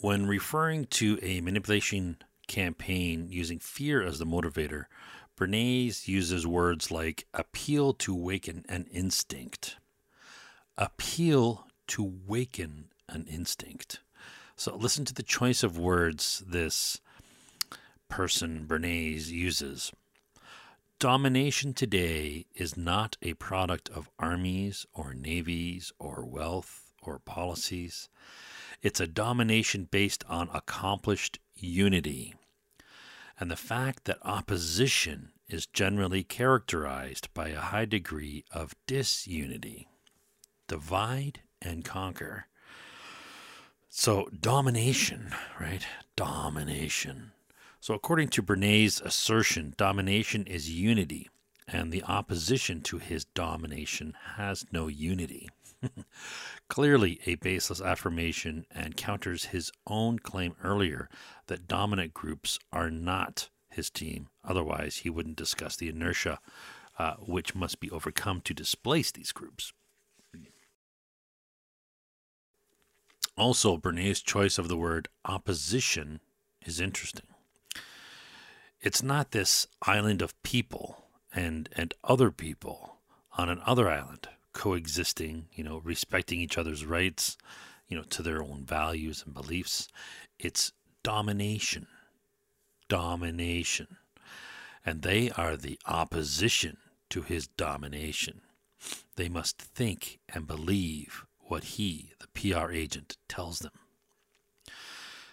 when referring to a manipulation campaign using fear as the motivator, Bernays uses words like appeal to waken an instinct. Appeal to waken an instinct. So listen to the choice of words this person, Bernays, uses. Domination today is not a product of armies or navies or wealth or policies. It's a domination based on accomplished unity. And the fact that opposition is generally characterized by a high degree of disunity. Divide and conquer. So, domination, right? Domination. So, according to Bernays' assertion, domination is unity, and the opposition to his domination has no unity. Clearly, a baseless affirmation and counters his own claim earlier that dominant groups are not his team. Otherwise, he wouldn't discuss the inertia uh, which must be overcome to displace these groups. Also, Bernays' choice of the word opposition is interesting. It's not this island of people and, and other people on another island coexisting, you know, respecting each other's rights, you know, to their own values and beliefs. It's domination. Domination. And they are the opposition to his domination. They must think and believe what he, the PR agent, tells them.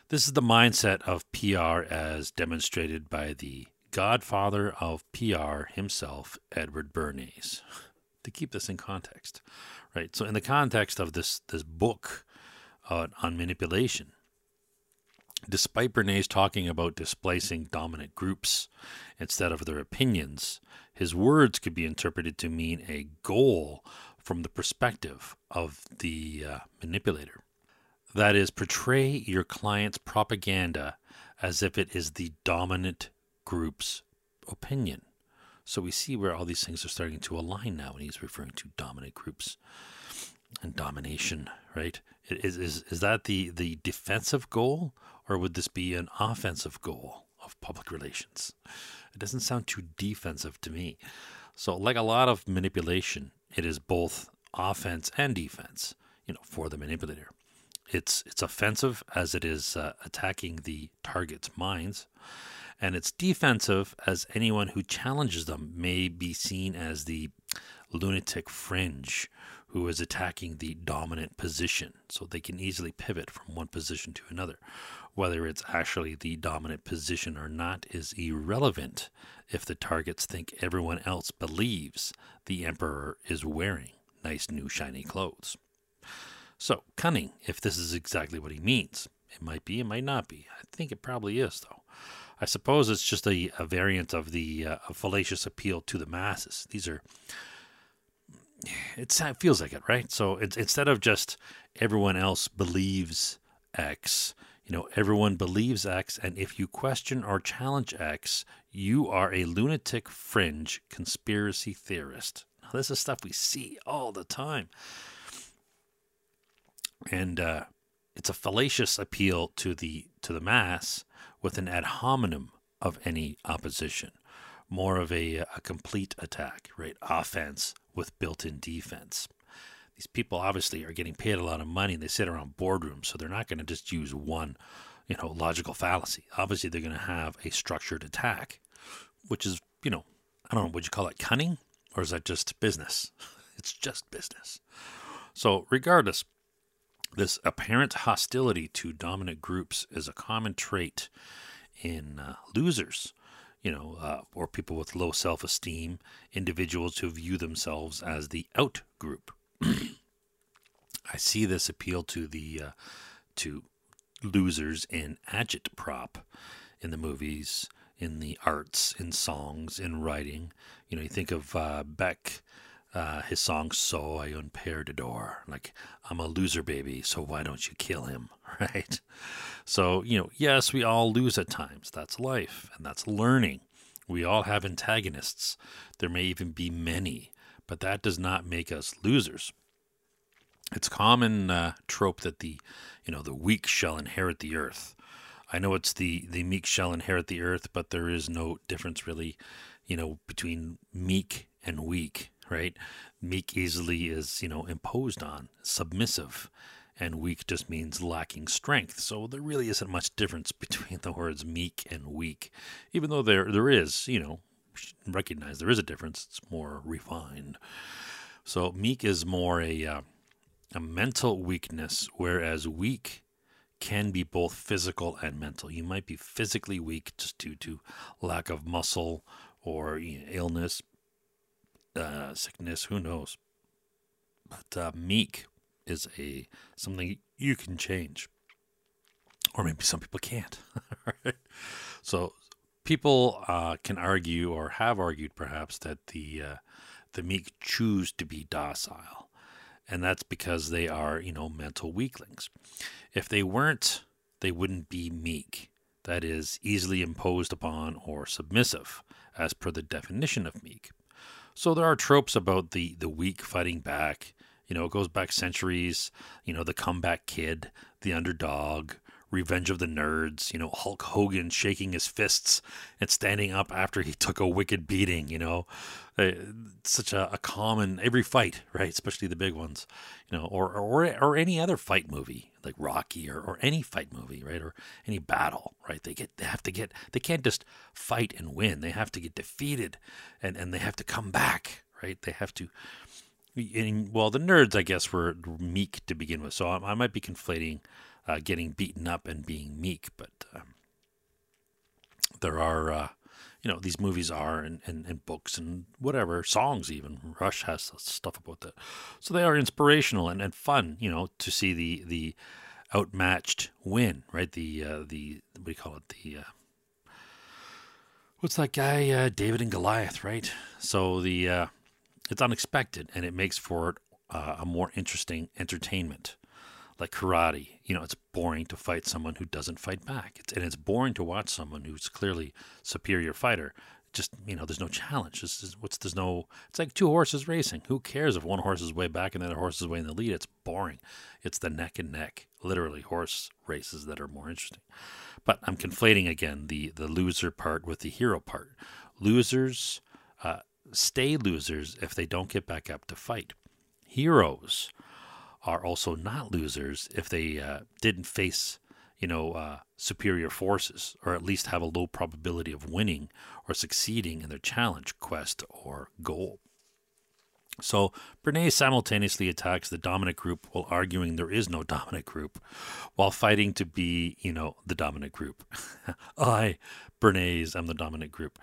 This is the mindset of PR as demonstrated by the godfather of PR himself, Edward Bernays. To keep this in context, right? So, in the context of this this book uh, on manipulation, despite Bernays talking about displacing dominant groups instead of their opinions, his words could be interpreted to mean a goal from the perspective of the uh, manipulator. That is, portray your client's propaganda as if it is the dominant group's opinion. So we see where all these things are starting to align now when he's referring to dominant groups and domination, right? Is, is, is that the, the defensive goal, or would this be an offensive goal of public relations? It doesn't sound too defensive to me. So, like a lot of manipulation, it is both offense and defense, you know, for the manipulator. It's it's offensive as it is uh, attacking the target's minds, and it's defensive as anyone who challenges them may be seen as the lunatic fringe who is attacking the dominant position. So they can easily pivot from one position to another. Whether it's actually the dominant position or not is irrelevant if the targets think everyone else believes the emperor is wearing nice new shiny clothes. So, cunning, if this is exactly what he means. It might be, it might not be. I think it probably is, though. I suppose it's just a, a variant of the uh, fallacious appeal to the masses. These are, it feels like it, right? So it's, instead of just everyone else believes X, you know, everyone believes X, and if you question or challenge X, you are a lunatic fringe conspiracy theorist. Now, this is stuff we see all the time. And uh, it's a fallacious appeal to the to the mass with an ad hominem of any opposition, more of a, a complete attack, right? Offense with built-in defense. These people obviously are getting paid a lot of money. They sit around boardrooms, so they're not going to just use one, you know, logical fallacy. Obviously, they're going to have a structured attack, which is, you know, I don't know, would you call it cunning, or is that just business? it's just business. So, regardless, this apparent hostility to dominant groups is a common trait in uh, losers, you know, uh, or people with low self esteem, individuals who view themselves as the out group. I see this appeal to the uh, to losers in agitprop in the movies, in the arts, in songs, in writing. You know, you think of uh, Beck uh, his song "So I "Soy un perdedor," like I'm a loser, baby, so why don't you kill him, right? So you know, yes, we all lose at times. That's life, and that's learning. We all have antagonists. There may even be many, but that does not make us losers. It's common uh, trope that the, you know, the weak shall inherit the earth. I know it's the the meek shall inherit the earth, but there is no difference really, you know, between meek and weak, right? Meek easily is, you know, imposed on, submissive, and weak just means lacking strength. So there really isn't much difference between the words meek and weak, even though there there is, you know, recognize there is a difference. It's more refined. So meek is more a uh, a mental weakness, whereas weak can be both physical and mental. You might be physically weak just due to lack of muscle or illness, uh, sickness, who knows. But uh, meek is a something you can change, or maybe some people can't. So people uh, can argue, or have argued perhaps, that the uh, the meek choose to be docile and that's because they are, you know, mental weaklings. If they weren't, they wouldn't be meek, that is, easily imposed upon or submissive, as per the definition of meek. So there are tropes about the, the weak fighting back. You know, it goes back centuries. You know, the comeback kid, the underdog, Revenge of the Nerds, you know, Hulk Hogan shaking his fists and standing up after he took a wicked beating, you know. Uh, such a, a, common every fight, right? Especially the big ones, you know, or or or any other fight movie like Rocky or, or any fight movie, right? Or any battle, right? They get they have to get they can't just fight and win. They have to get defeated and and they have to come back, right? They have to and, well, the nerds, I guess, were meek to begin with, so I, I might be conflating uh, getting beaten up and being meek. But um, there are, uh, you know, these movies are, and, and, and, books and whatever, songs even. Rush has stuff about that. So they are inspirational and, and fun, you know, to see the the outmatched win, right? The uh, the what do you call it? The uh, what's that guy? Uh, David and Goliath, right? So the uh, it's unexpected and it makes for uh, a more interesting entertainment like karate, you know, it's boring to fight someone who doesn't fight back. It's, and it's boring to watch someone who's clearly superior fighter. Just you know, there's no challenge. This is what's there's no. It's like two horses racing. Who cares if one horse is way back and the other horse is way in the lead? It's boring. It's the neck and neck, literally horse races that are more interesting. But I'm conflating again the the loser part with the hero part. Losers uh, stay losers if they don't get back up to fight. Heroes are also not losers if they uh, didn't face, you know, uh, superior forces, or at least have a low probability of winning or succeeding in their challenge, quest, or goal. So Bernays simultaneously attacks the dominant group while arguing there is no dominant group, while fighting to be, you know, the dominant group. I, Bernays, I'm the dominant group.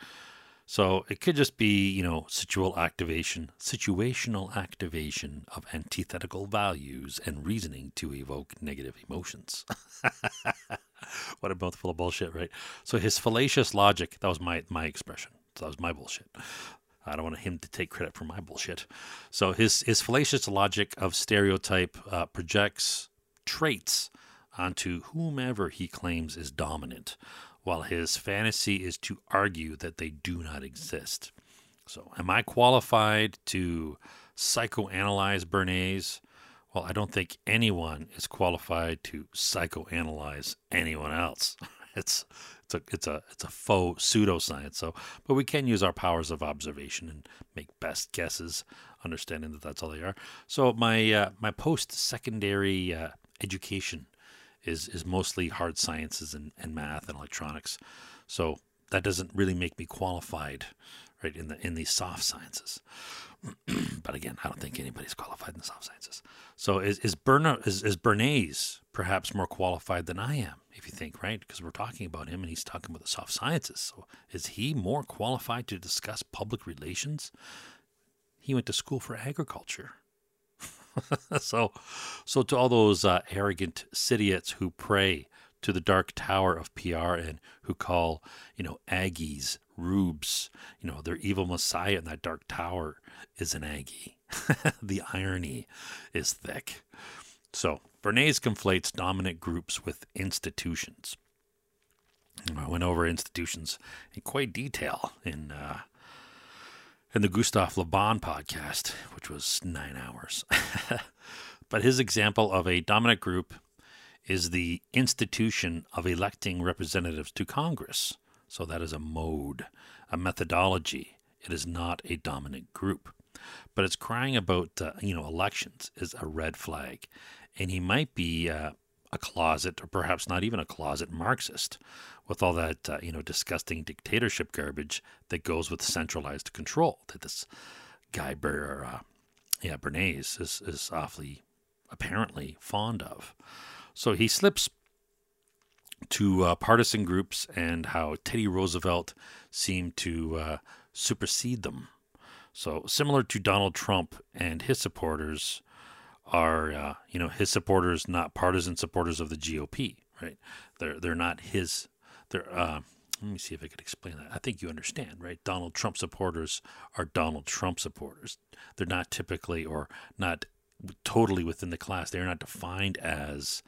So it could just be, you know, situational activation, situational activation of antithetical values and reasoning to evoke negative emotions. what a mouthful of bullshit, right? So his fallacious logic, that was my my expression. that was my bullshit. I don't want him to take credit for my bullshit. So his his fallacious logic of stereotype uh, projects traits onto whomever he claims is dominant while his fantasy is to argue that they do not exist. So, am I qualified to psychoanalyze Bernays? Well, I don't think anyone is qualified to psychoanalyze anyone else. It's it's a it's a it's a faux pseudoscience. So, but we can use our powers of observation and make best guesses, understanding that that's all they are. So, my uh, my post secondary uh, education is is mostly hard sciences and, and math and electronics. So that doesn't really make me qualified, right, in the in the soft sciences. but again, I don't think anybody's qualified in the soft sciences. So is is Berna is, is Bernays perhaps more qualified than I am, if you think, right? Because we're talking about him and he's talking about the soft sciences. So is he more qualified to discuss public relations? He went to school for agriculture. so, so to all those uh, arrogant idiots who pray to the dark tower of PR and who call, you know, Aggies, rubes, you know, their evil messiah in that dark tower is an Aggie. the irony is thick. So, Bernays conflates dominant groups with institutions. I went over institutions in quite detail in uh, in the Gustav Bon podcast, which was nine hours. But his example of a dominant group is the institution of electing representatives to Congress. So that is a mode, a methodology. It is not a dominant group. But it's crying about, uh, you know, elections is a red flag. And he might be uh, a closet, or perhaps not even a closet Marxist, with all that, uh, you know, disgusting dictatorship garbage that goes with centralized control that this guy, Ber, uh, yeah, Bernays is, is awfully apparently fond of. So he slips to uh, partisan groups and how Teddy Roosevelt seemed to uh, supersede them. So similar to Donald Trump and his supporters are, uh, you know, his supporters not partisan supporters of the GOP, right? They're they're not his. They're uh, let me see if I could explain that. I think you understand, right? Donald Trump supporters are Donald Trump supporters. They're not typically or not totally within the class. They're not defined as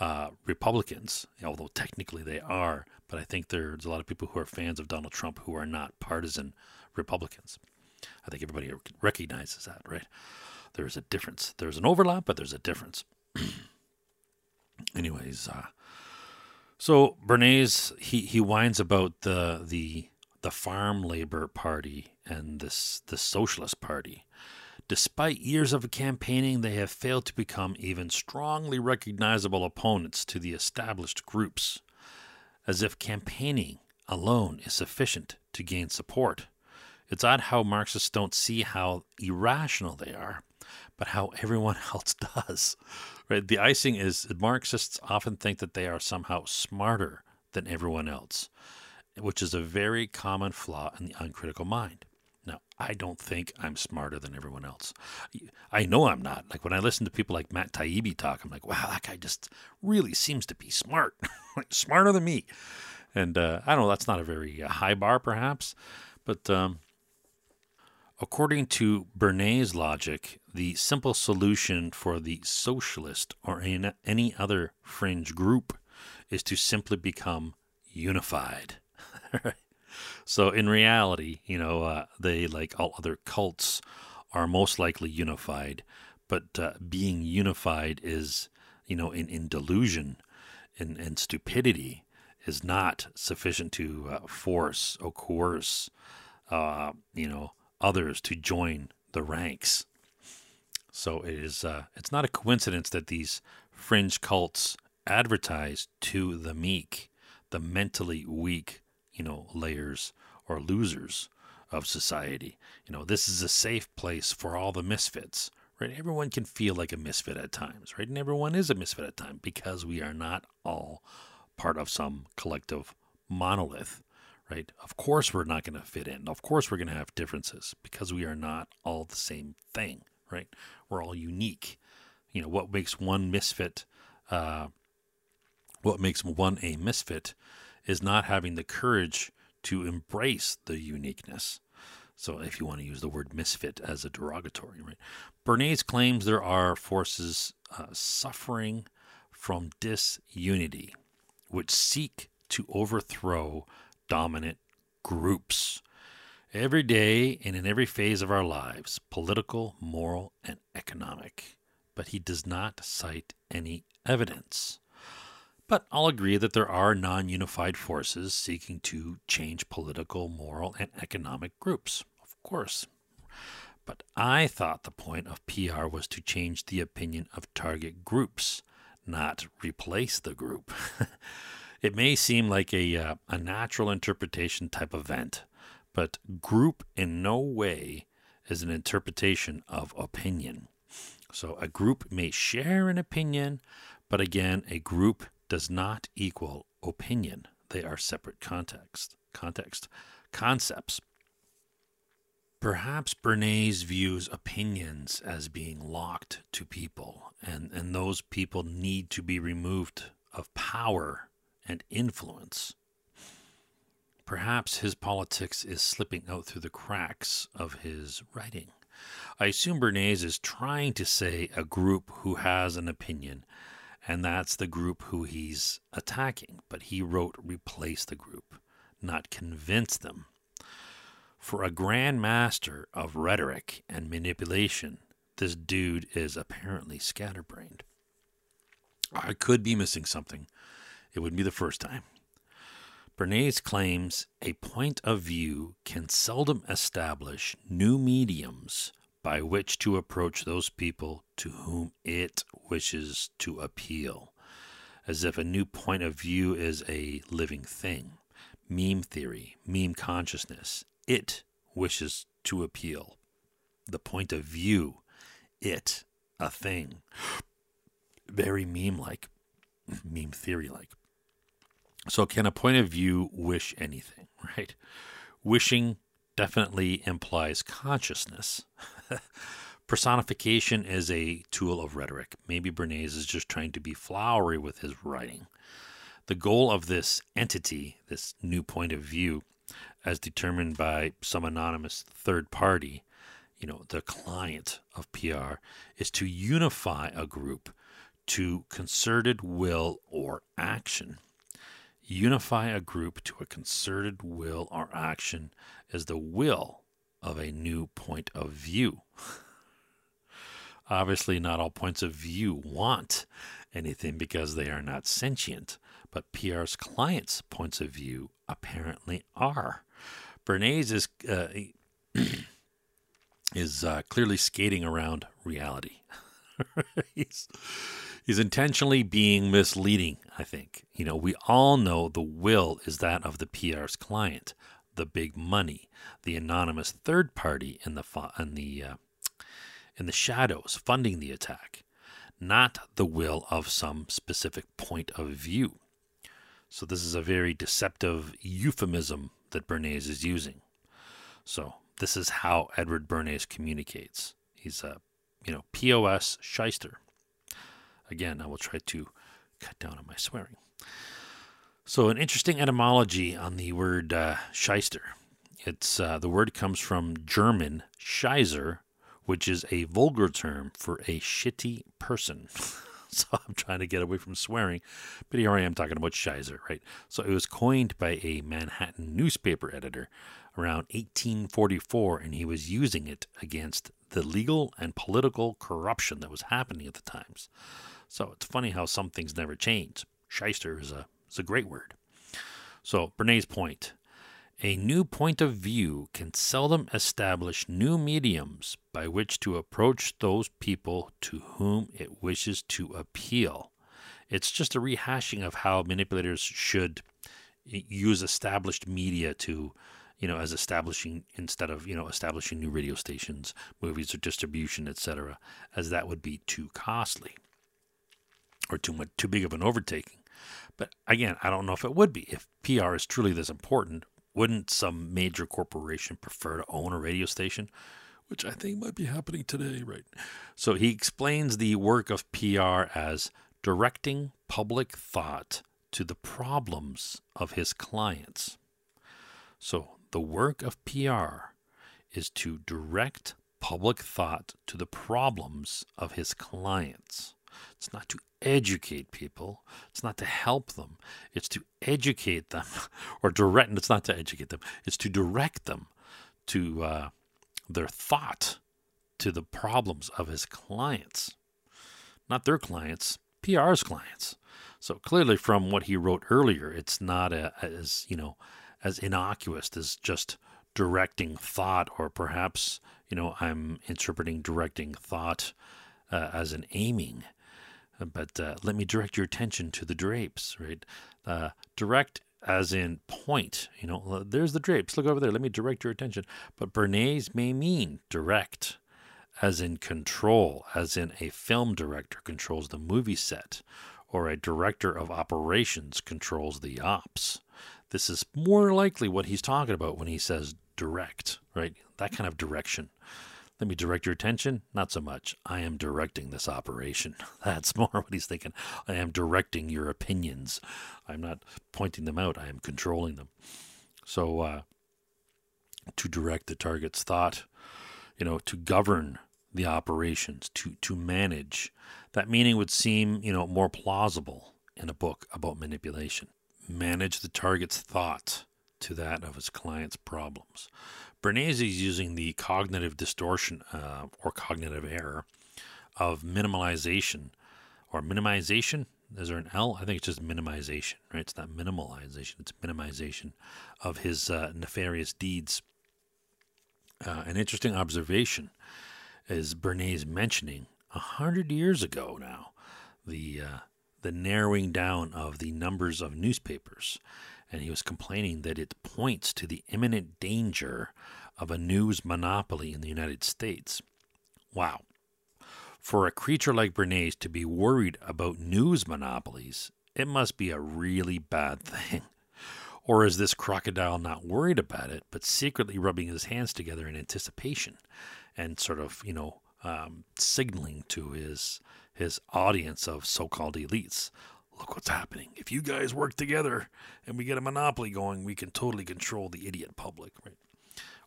uh, Republicans, although technically they are. But I think there's a lot of people who are fans of Donald Trump who are not partisan Republicans. I think everybody recognizes that, right? There's a difference. There's an overlap, but there's a difference. Anyways, uh, so Bernays he he whines about the the the farm labor party and this the socialist party. Despite years of campaigning, they have failed to become even strongly recognizable opponents to the established groups, as if campaigning alone is sufficient to gain support. It's odd how Marxists don't see how irrational they are, but how everyone else does. Right? The icing is that Marxists often think that they are somehow smarter than everyone else, which is a very common flaw in the uncritical mind. Now, I don't think I'm smarter than everyone else. I know I'm not. Like when I listen to people like Matt Taibbi talk, I'm like, wow, that guy just really seems to be smart, smarter than me. And uh, I don't know, that's not a very uh, high bar, perhaps. But um, according to Bernays' logic, the simple solution for the socialist or any other fringe group is to simply become unified. So in reality, you know, uh, they like all other cults are most likely unified, but uh, being unified is, you know, in, in delusion and, and stupidity is not sufficient to uh, force or coerce, uh, you know, others to join the ranks. So it is. Uh, it's not a coincidence that these fringe cults advertise to the meek, the mentally weak, you know, layers or losers of society. You know, this is a safe place for all the misfits, right? Everyone can feel like a misfit at times, right? And everyone is a misfit at times because we are not all part of some collective monolith, right? Of course, we're not going to fit in. Of course, we're going to have differences because we are not all the same thing, right? We're all unique. You know, what makes one misfit, uh, what makes one a misfit is not having the courage to embrace the uniqueness. So, if you want to use the word misfit as a derogatory, right? Bernays claims there are forces uh, suffering from disunity, which seek to overthrow dominant groups. Every day and in every phase of our lives, political, moral, and economic. But he does not cite any evidence. But I'll agree that there are non unified forces seeking to change political, moral, and economic groups. Of course. But I thought the point of PR was to change the opinion of target groups, not replace the group. it may seem like a, uh, a natural interpretation type event, but group in no way is an interpretation of opinion. So a group may share an opinion, but again, a group does not equal opinion. They are separate context, context, concepts. Perhaps Bernays views opinions as being locked to people, and, and those people need to be removed of power and influence. Perhaps his politics is slipping out through the cracks of his writing. I assume Bernays is trying to say a group who has an opinion and that's the group who he's attacking. But he wrote replace the group, not convince them. For a grand master of rhetoric and manipulation, this dude is apparently scatterbrained. I could be missing something. It wouldn't be the first time. Bernays claims a point of view can seldom establish new mediums by which to approach those people to whom it wishes to appeal, as if a new point of view is a living thing. Meme theory, meme consciousness, it wishes to appeal. The point of view, it, a thing. Very meme like, meme theory like. So, can a point of view wish anything, right? Wishing definitely implies consciousness. Personification is a tool of rhetoric. Maybe Bernays is just trying to be flowery with his writing. The goal of this entity, this new point of view, as determined by some anonymous third party, you know, the client of PR, is to unify a group to concerted will or action. Unify a group to a concerted will or action is the will of a new point of view. Obviously, not all points of view want anything because they are not sentient, but PR's clients' points of view apparently are. Bernays is uh, is uh, clearly skating around reality. he's he's intentionally being misleading. I think you know we all know the will is that of the PR's client, the big money, the anonymous third party in the in the uh, in the shadows funding the attack, not the will of some specific point of view. So this is a very deceptive euphemism that Bernays is using. So this is how Edward Bernays communicates. He's a you know POS shyster. Again, I will try to cut down on my swearing. So, an interesting etymology on the word uh, shyster. It's uh, the word comes from German "scheißer," which is a vulgar term for a shitty person. so I'm trying to get away from swearing, but here I am talking about Scheißer, right? So it was coined by a Manhattan newspaper editor around 1844, and he was using it against the legal and political corruption that was happening at the times. So it's funny how some things never change. Shyster is a, is a great word. So, Bernays' point a new point of view can seldom establish new mediums by which to approach those people to whom it wishes to appeal. It's just a rehashing of how manipulators should eh, use established media to you know, as establishing instead of you know establishing new radio stations, movies, or distribution, etc., as that would be too costly or too much too big of an overtaking. But again, I don't know if it would be. If PR is truly this important, wouldn't some major corporation prefer to own a radio station? Which I think might be happening today, right? So he explains the work of PR as directing public thought to the problems of his clients. So the work of PR is to direct public thought to the problems of his clients. It's not to educate people. It's not to help them. It's to educate them or direct. It's not to educate them. It's to direct them to uh, their thought to the problems of his clients, not their clients, PR's clients. So clearly, from what he wrote earlier, it's not a, as you know as innocuous as just directing thought, or perhaps you know I'm interpreting directing thought uh, as an aiming. But uh, let me direct your attention to the drapes, right? Uh, direct as in point. You know, there's the drapes. Look over there. Let me direct your attention. But Bernays may mean direct, as in control, as in a film director controls the movie set, or a director of operations controls the ops. This is more likely what he's talking about when he says direct, right? That kind of direction. Let me direct your attention. Not so much. I am directing this operation. That's more what he's thinking. I am directing your opinions. I'm not pointing them out. I am controlling them. So, uh, to direct the target's thought, you know, to govern the operations, to to manage. That meaning would seem, you know, more plausible in a book about manipulation. Manage the target's thought to that of his client's problems. Bernays is using the cognitive distortion uh, or cognitive error of minimalization or minimization. Is there an L? I think it's just minimization, right? It's not minimalization, it's minimization of his uh, nefarious deeds. Uh, an interesting observation is Bernays mentioning a hundred years ago now the uh, the narrowing down of the numbers of newspapers, and he was complaining that it points to the imminent danger of a news monopoly in the United States. Wow. For a creature like Bernays to be worried about news monopolies, it must be a really bad thing. Or is this crocodile not worried about it, but secretly rubbing his hands together in anticipation and sort of, you know, um, signaling to his his audience of so-called elites, look what's happening. If you guys work together and we get a monopoly going, we can totally control the idiot public, right?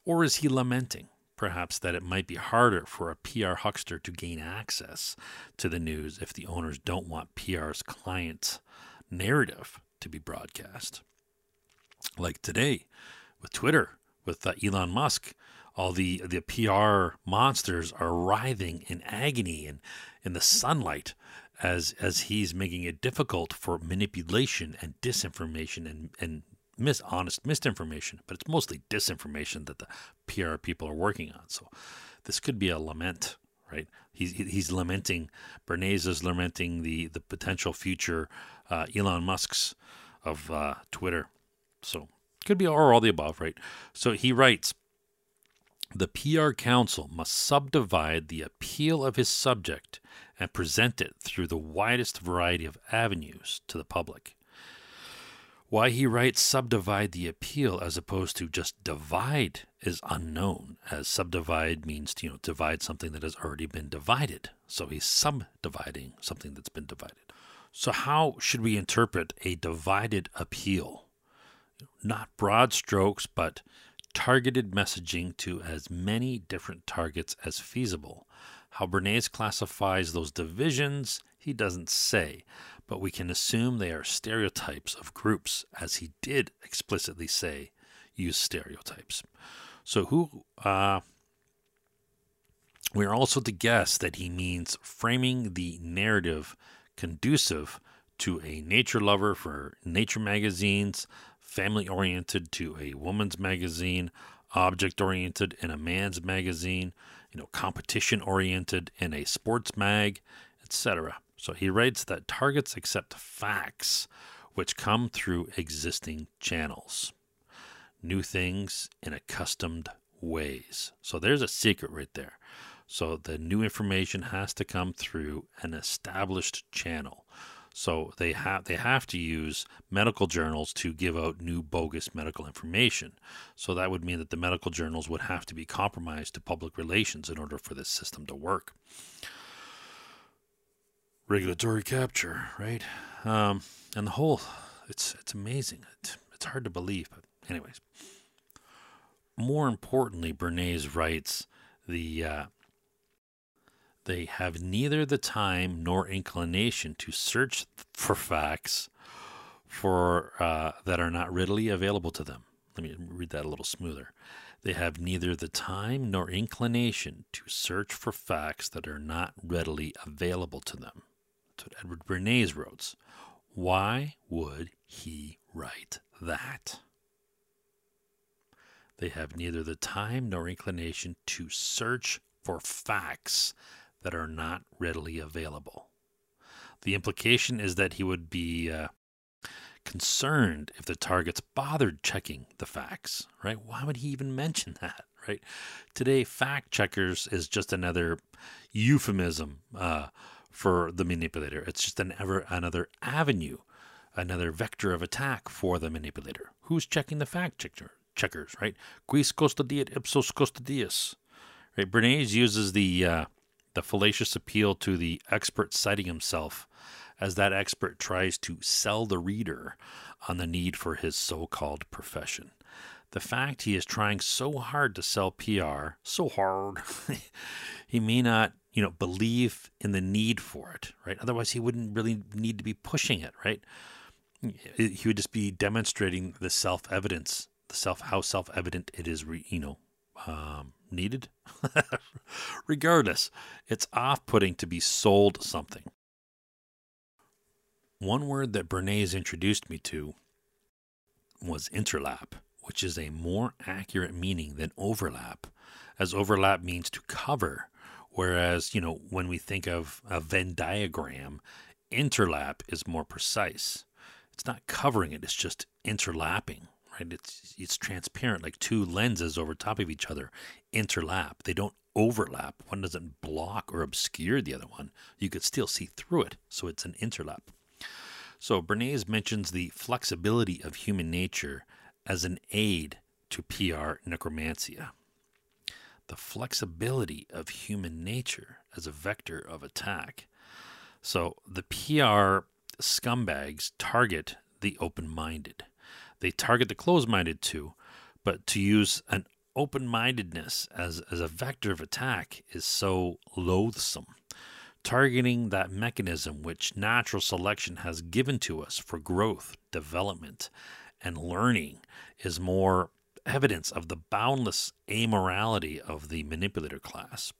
Or is he lamenting, perhaps, that it might be harder for a PR huckster to gain access to the news if the owners don't want PR's client's narrative to be broadcast? Like today with Twitter, with uh, Elon Musk, all the the PR monsters are writhing in agony and in the sunlight as as he's making it difficult for manipulation and disinformation and and honest misinformation, but it's mostly disinformation that the PR people are working on. So this could be a lament, right? He's he's lamenting. Bernays is lamenting the the potential future uh, Elon Musk's of uh, Twitter. So could be or all the above, right? So he writes. The PR Counsel must subdivide the appeal of his subject and present it through the widest variety of avenues to the public. Why he writes subdivide the appeal as opposed to just divide is unknown, as subdivide means to you know divide something that has already been divided. So he's subdividing something that's been divided. So how should we interpret a divided appeal? Not broad strokes, but targeted messaging to as many different targets as feasible. How Bernays classifies those divisions, he doesn't say, but we can assume they are stereotypes of groups, as he did explicitly say, use stereotypes. So, who, uh, we are also to guess that he means framing the narrative conducive to a nature lover for nature magazines, family oriented to a woman's magazine, object oriented in a man's magazine, you know, competition oriented in a sports mag, etc. So he writes that targets accept facts which come through existing channels, new things in accustomed ways. So there's a secret right there. So the new information has to come through an established channel. So they have they have to use medical journals to give out new bogus medical information. So that would mean that the medical journals would have to be compromised to public relations in order for this system to work. Regulatory capture, right? Um, and the whole it's it's amazing. It, it's hard to believe, but anyways. More importantly, Bernays writes the uh, they have neither the time nor inclination to search for facts for uh, that are not readily available to them. Let me read that a little smoother. They have neither the time nor inclination to search for facts that are not readily available to them. That's what Edward Bernays wrote. Why would he write that? They have neither the time nor inclination to search for facts that are not readily available. The implication is that he would be uh, concerned if the targets bothered checking the facts, right? Why would he even mention that, right? Today, fact checkers is just another euphemism uh, for the manipulator. It's just an ever another avenue, another vector of attack for the manipulator. Who's checking the fact checker, checkers, right? Quis custodiet ipsos custodius, right? Bernays uses the uh, the fallacious appeal to the expert citing himself as that expert tries to sell the reader on the need for his so called profession. The fact he is trying so hard to sell PR, so hard, he may not, you know, believe in the need for it, right? Otherwise, he wouldn't really need to be pushing it, right? He would just be demonstrating the self evidence, the self how self evident it is, you know, um, needed. Regardless, it's off putting to be sold something. One word that Bernays introduced me to was interlap, which is a more accurate meaning than overlap, as overlap means to cover, whereas, you know, when we think of a Venn diagram, interlap is more precise. It's not covering it, it's just interlapping, right? It's it's transparent like two lenses over top of each other interlap. They don't overlap. One doesn't block or obscure the other one. You could still see through it, so it's an interlap. So Bernays mentions the flexibility of human nature as an aid to PR necromancia. The flexibility of human nature as a vector of attack. So the PR scumbags target the open minded. They target the closed minded too, but to use an open mindedness as, as a vector of attack is so loathsome. Targeting that mechanism which natural selection has given to us for growth, development, and learning is more evidence of the boundless amorality of the manipulator class.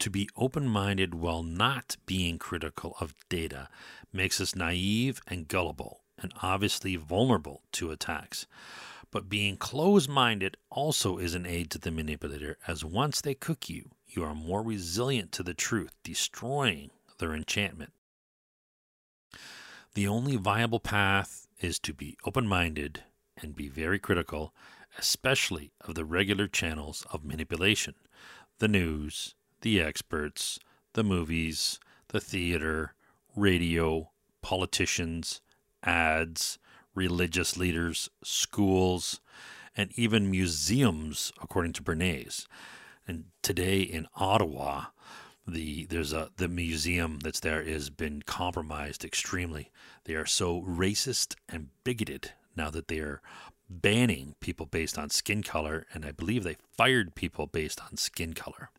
To be open minded while not being critical of data makes us naive and gullible, and obviously vulnerable to attacks. But being closed minded also is an aid to the manipulator, as once they cook you, you are more resilient to the truth, destroying their enchantment. The only viable path is to be open minded and be very critical, especially of the regular channels of manipulation the news, the experts, the movies, the theater, radio, politicians, ads, religious leaders, schools, and even museums, according to Bernays. And today in Ottawa, the there's a the museum that's there has been compromised extremely. They are so racist and bigoted now that they are banning people based on skin color, and I believe they fired people based on skin color.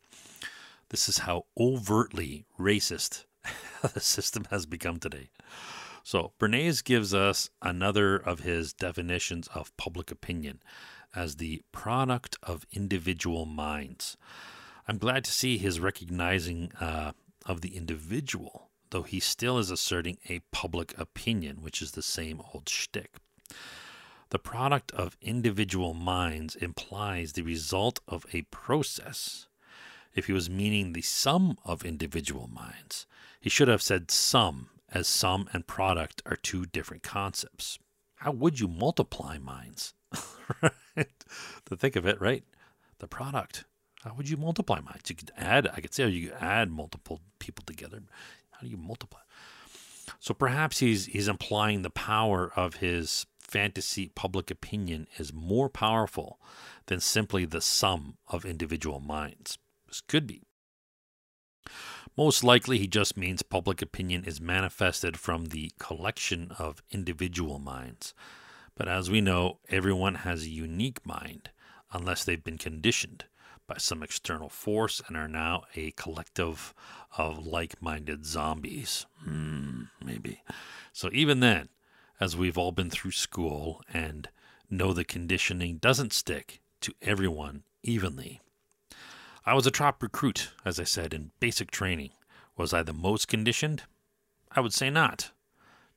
This is how overtly racist the system has become today. So, Bernays gives us another of his definitions of public opinion as the product of individual minds. I'm glad to see his recognizing uh, of the individual, though he still is asserting a public opinion, which is the same old shtick. The product of individual minds implies the result of a process. If he was meaning the sum of individual minds, he should have said sum as sum and product are two different concepts. How would you multiply minds? To think of it, right? The product. How would you multiply minds? You could add, I could say you could add multiple people together. How do you multiply? So perhaps he's he's implying the power of his fantasy public opinion is more powerful than simply the sum of individual minds. This could be. Most likely, he just means public opinion is manifested from the collection of individual minds. But as we know, everyone has a unique mind, unless they've been conditioned by some external force and are now a collective of like minded zombies. Hmm, maybe. So, even then, as we've all been through school and know the conditioning doesn't stick to everyone evenly, I was a top recruit, as I said, in basic training. Was I the most conditioned? I would say not.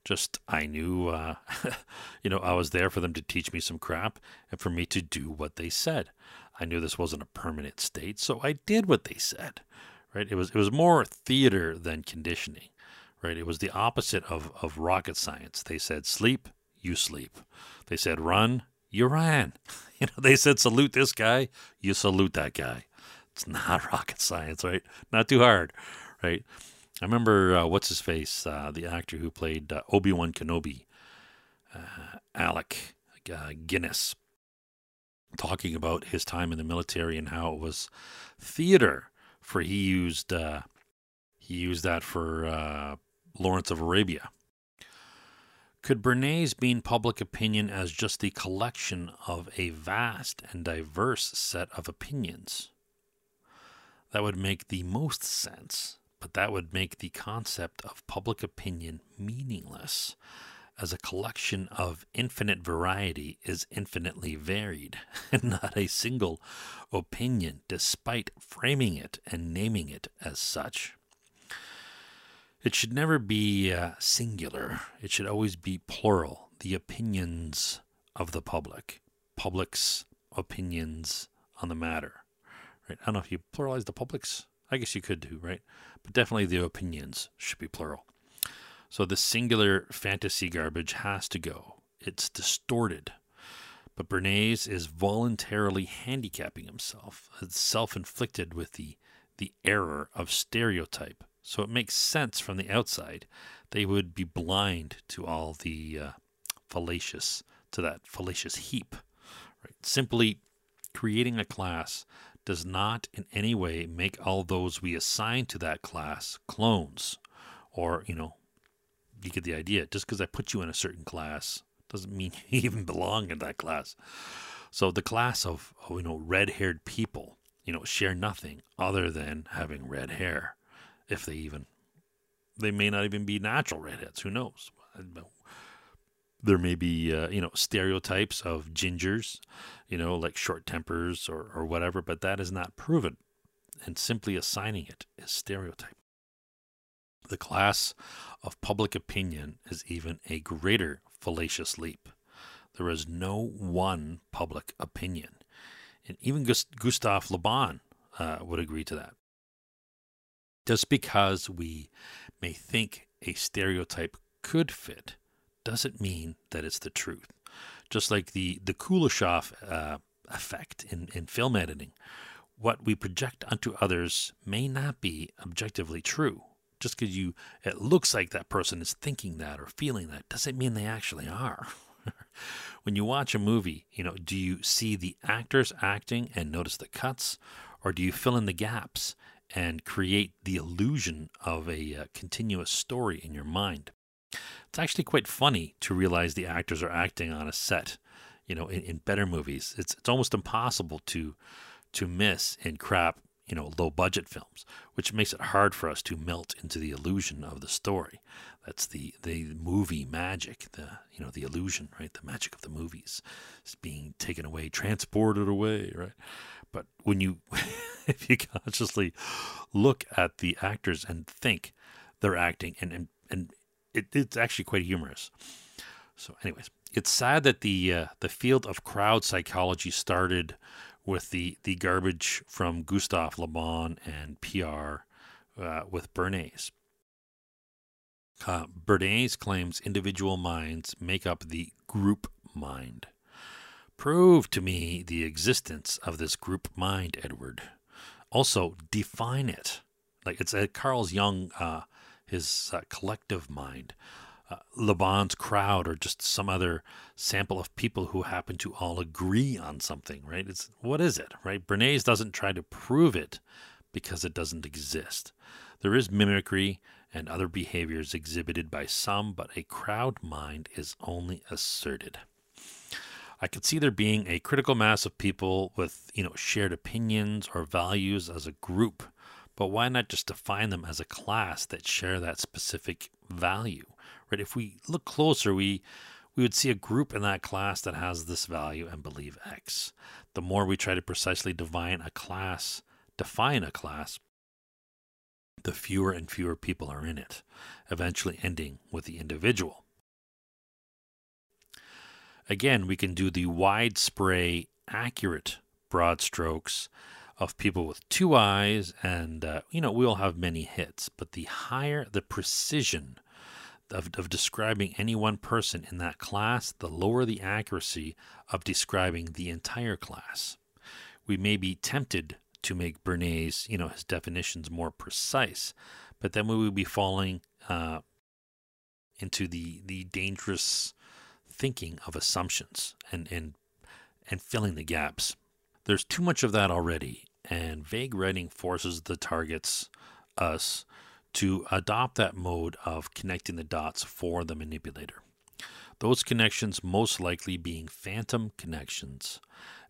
Just I knew, uh, you know, I was there for them to teach me some crap and for me to do what they said. I knew this wasn't a permanent state, so I did what they said. Right? It was it was more theater than conditioning. Right? It was the opposite of of rocket science. They said sleep, you sleep. They said run, you ran. You know, they said salute this guy, you salute that guy. It's not rocket science, right? Not too hard, right? I remember uh, what's his face, uh, the actor who played uh, Obi Wan Kenobi, uh, Alec uh, Guinness, talking about his time in the military and how it was theater. For he used uh, he used that for Lawrence of Arabia. Could Bernays mean public opinion as just the collection of a vast and diverse set of opinions? That would make the most sense, but that would make the concept of public opinion meaningless, as a collection of infinite variety is infinitely varied, and not a single opinion, despite framing it and naming it as such. It should never be uh, singular, it should always be plural. The opinions of the public, public's opinions on the matter. Right? I don't know if you pluralize the public's. I guess you could do, right? But definitely the opinions should be plural. So the singular fantasy garbage has to go. It's distorted. But Bernays is voluntarily handicapping himself. It's self inflicted with the, the error of stereotype. So it makes sense from the outside. They would be blind to all the uh, fallacious, to that fallacious heap. Right? Simply creating a class does not in any way make all those we assign to that class clones or, you know, you get the idea. Just because I put you in a certain class doesn't mean you even belong in that class. So the class of, you know red-haired people, you know, share nothing other than having red hair, if they even they may not even be natural redheads. Who knows? There may be uh, you know stereotypes of gingers, you know, like short tempers or or whatever, but that is not proven, and simply assigning it is stereotype. The class of public opinion is even a greater fallacious leap. There is no one public opinion. And even Gustave Le Bon uh, would agree to that. Just because we may think a stereotype could fit doesn't mean that it's the truth. Just like the, the Kuleshov uh, effect in, in film editing, what we project onto others may not be objectively true just because you it looks like that person is thinking that or feeling that doesn't mean they actually are. when you watch a movie, you know, do you see the actors acting and notice the cuts, or do you fill in the gaps and create the illusion of a uh, continuous story in your mind? It's actually quite funny to realize the actors are acting on a set. You know, in, in better movies, it's it's almost impossible to to miss in crap you know, low budget films, which makes it hard for us to melt into the illusion of the story. That's the, the movie magic, the you know, the illusion, right? The magic of the movies is being taken away, transported away, right? But when you if you consciously look at the actors and think they're acting and and, and it, it's actually quite humorous. So anyways, it's sad that the uh, the field of crowd psychology started with the, the garbage from Gustave Le Bon and PR uh, with Bernays. Uh, Bernays claims individual minds make up the group mind. Prove to me the existence of this group mind, Edward. Also, define it. Like it's a Carl's Jung, uh, his uh, collective mind uh, Le Bon's crowd or just some other sample of people who happen to all agree on something, right? It's what is it, right? Bernays doesn't try to prove it because it doesn't exist. There is mimicry and other behaviors exhibited by some, but a crowd mind is only asserted. I could see there being a critical mass of people with, you know, shared opinions or values as a group, but why not just define them as a class that share that specific value? right? If we look closer, we we would see a group in that class that has this value and believe X. The more we try to precisely define a class, define a class, the fewer and fewer people are in it, eventually ending with the individual. Again, we can do the wide spray, accurate broad strokes of people with two eyes, and uh, you know we'll have many hits. But the higher the precision of, of describing any one person in that class, the lower the accuracy of describing the entire class. We may be tempted to make Bernays, you know, his definitions more precise, but then we would be falling uh, into the the dangerous thinking of assumptions and and and filling the gaps. There's too much of that already, and vague writing forces the targets us to adopt that mode of connecting the dots for the manipulator. Those connections most likely being phantom connections,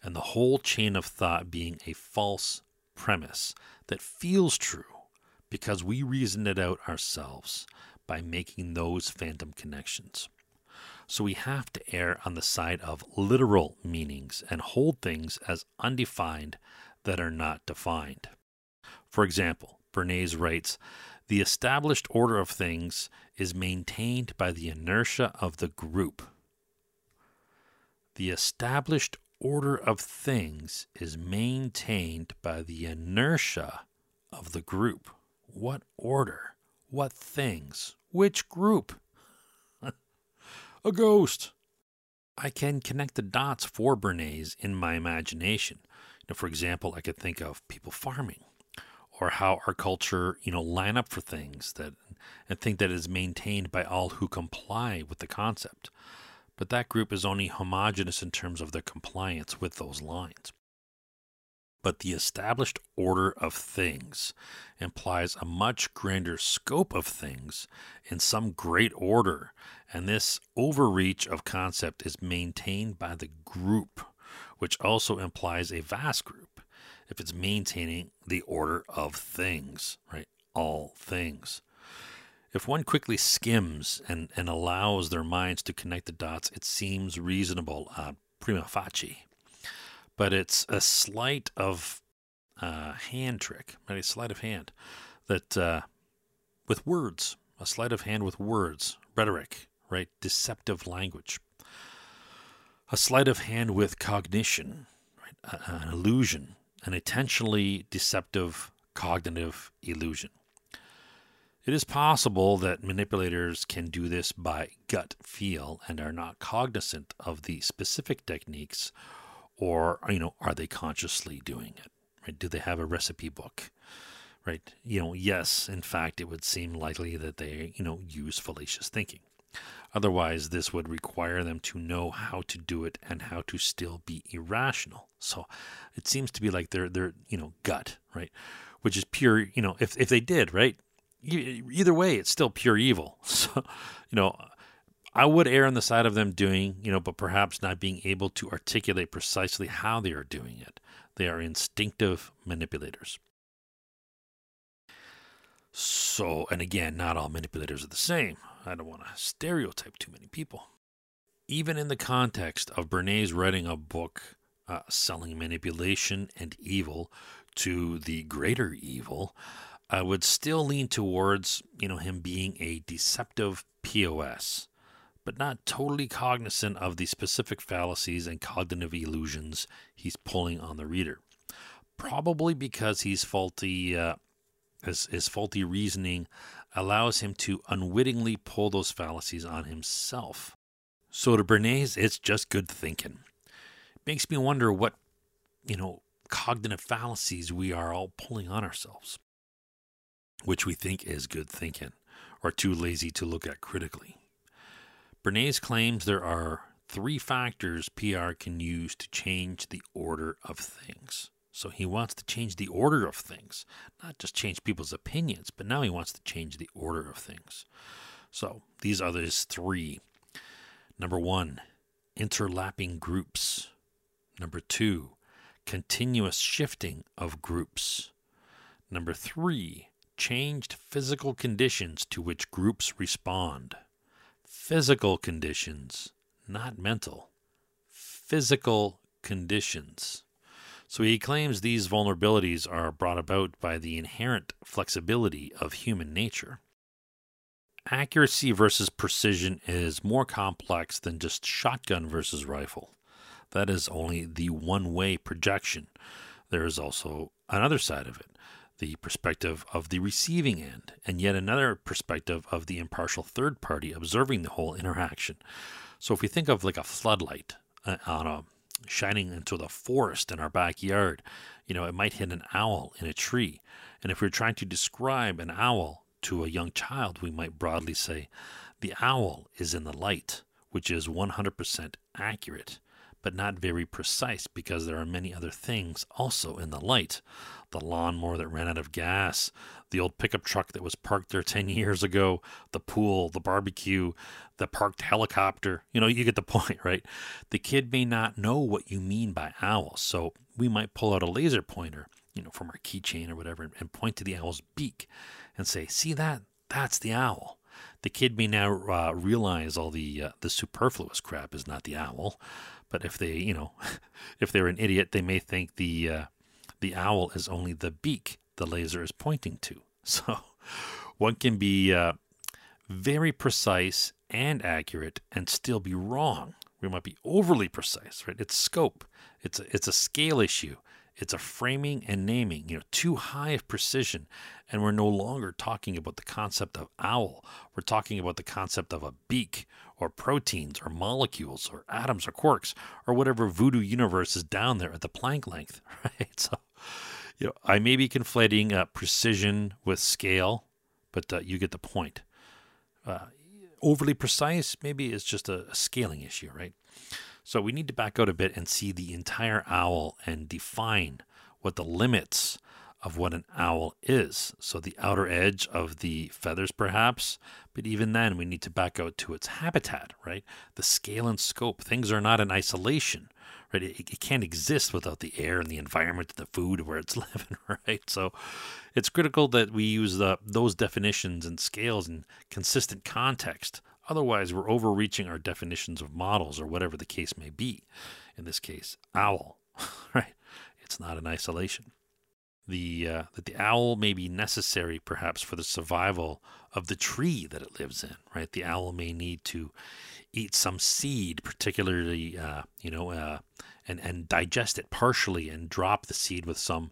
and the whole chain of thought being a false premise that feels true because we reasoned it out ourselves by making those phantom connections. So we have to err on the side of literal meanings and hold things as undefined that are not defined. For example, Bernays writes The established order of things is maintained by the inertia of the group. The established order of things is maintained by the inertia of the group. What order? What things? Which group? a ghost. I can connect the dots for Bernays in my imagination. For example, I could think of people farming or how our culture, you know, line up for things that and think that is maintained by all who comply with the concept. But that group is only homogenous in terms of their compliance with those lines. But the established order of things implies a much grander scope of things in some great order, and this overreach of concept is maintained by the group, which also implies a vast group if it's maintaining the order of things, right? All things. If one quickly skims and, and allows their minds to connect the dots, it seems reasonable uh, prima facie but it's a sleight of uh, hand trick, right? A sleight of hand that uh, with words, a sleight of hand with words, rhetoric, right? Deceptive language, a sleight of hand with cognition, right? an illusion, an intentionally deceptive cognitive illusion. It is possible that manipulators can do this by gut feel and are not cognizant of the specific techniques or you know are they consciously doing it right do they have a recipe book right you know yes in fact it would seem likely that they you know use fallacious thinking otherwise this would require them to know how to do it and how to still be irrational so it seems to be like their their you know gut right which is pure you know if if they did right either way it's still pure evil so you know I would err on the side of them doing, you know, but perhaps not being able to articulate precisely how they are doing it. They are instinctive manipulators. So, and again, not all manipulators are the same. I don't want to stereotype too many people. Even in the context of Bernays writing a book uh, selling manipulation and evil to the greater evil, I would still lean towards, you know, him being a deceptive POS but not totally cognizant of the specific fallacies and cognitive illusions he's pulling on the reader. Probably because he's faulty, uh, his, his faulty reasoning allows him to unwittingly pull those fallacies on himself. So to Bernays, it's just good thinking. It makes me wonder what, you know, cognitive fallacies we are all pulling on ourselves, which we think is good thinking, or too lazy to look at critically. Bernays claims there are three factors PR can use to change the order of things. So he wants to change the order of things, not just change people's opinions, but now he wants to change the order of things. So these are those three. Number one, interlapping groups. Number two, continuous shifting of groups. Number three, changed physical conditions to which groups respond physical conditions, not mental. Physical conditions. So he claims these vulnerabilities are brought about by the inherent flexibility of human nature. Accuracy versus precision is more complex than just shotgun versus rifle. That is only the one way projection. There is also another side of it the perspective of the receiving end, and yet another perspective of the impartial third party observing the whole interaction. So if we think of like a floodlight uh, on a shining into the forest in our backyard, you know, it might hit an owl in a tree. And if we're trying to describe an owl to a young child, we might broadly say, the owl is in the light, which is 100% accurate, but not very precise because there are many other things also in the light the lawnmower that ran out of gas, the old pickup truck that was parked there 10 years ago, the pool, the barbecue, the parked helicopter. You know, you get the point, right? The kid may not know what you mean by owl, so we might pull out a laser pointer, you know, from our keychain or whatever and point to the owl's beak and say, see that? That's the owl. The kid may now uh, realize all the uh, the superfluous crap is not the owl, but if they, you know, if they're an idiot, they may think the uh, the owl is only the beak the laser is pointing to. So one can be uh, very precise and accurate and still be wrong. We might be overly precise, right? It's scope. It's a, it's a scale issue. It's a framing and naming, you know, too high of precision. And we're no longer talking about the concept of owl. We're talking about the concept of a beak or proteins or molecules or atoms or quarks or whatever voodoo universe is down there at the Planck length, right? So, you know, I may be conflating uh, precision with scale, but uh, you get the point. Uh, overly precise maybe is just a, a scaling issue, right? So we need to back out a bit and see the entire owl and define what the limits of what an owl is. So the outer edge of the feathers, perhaps, but even then, we need to back out to its habitat, right? The scale and scope. Things are not in isolation, right? It, it can't exist without the air and the environment the food where it's living, right? So it's critical that we use the, those definitions and scales in consistent context Otherwise, we're overreaching our definitions of models or whatever the case may be. In this case, owl, right? It's not in isolation. The, uh, that the owl may be necessary perhaps for the survival of the tree that it lives in, right? The owl may need to eat some seed, particularly, uh, you know, uh, and, and digest it partially and drop the seed with some,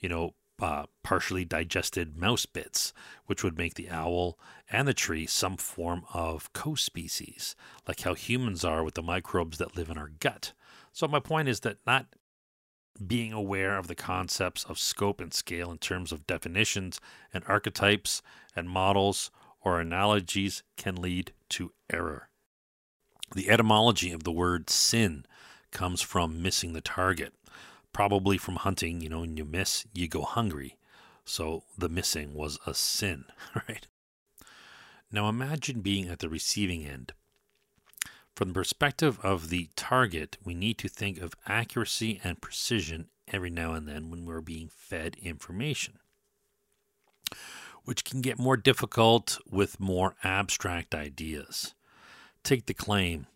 you know, uh, partially digested mouse bits, which would make the owl and the tree some form of co species, like how humans are with the microbes that live in our gut. So, my point is that not being aware of the concepts of scope and scale in terms of definitions and archetypes and models or analogies can lead to error. The etymology of the word sin comes from missing the target probably from hunting, you know, and you miss, you go hungry. So the missing was a sin, right? Now imagine being at the receiving end. From the perspective of the target, we need to think of accuracy and precision every now and then when we're being fed information, which can get more difficult with more abstract ideas. Take the claim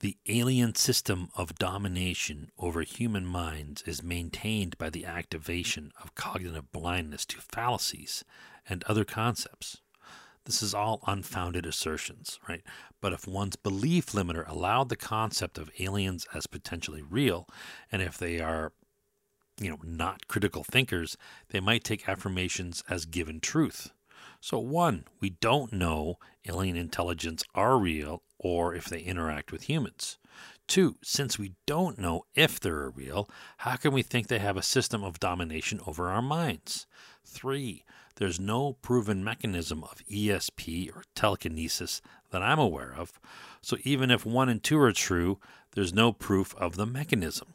the alien system of domination over human minds is maintained by the activation of cognitive blindness to fallacies and other concepts. This is all unfounded assertions, right? But if one's belief limiter allowed the concept of aliens as potentially real, and if they are, you know, not critical thinkers, they might take affirmations as given truth. So, one, we don't know alien intelligence are real or if they interact with humans. Two, since we don't know if they're real, how can we think they have a system of domination over our minds? Three, there's no proven mechanism of ESP or telekinesis that I'm aware of, so even if one and two are true, there's no proof of the mechanism.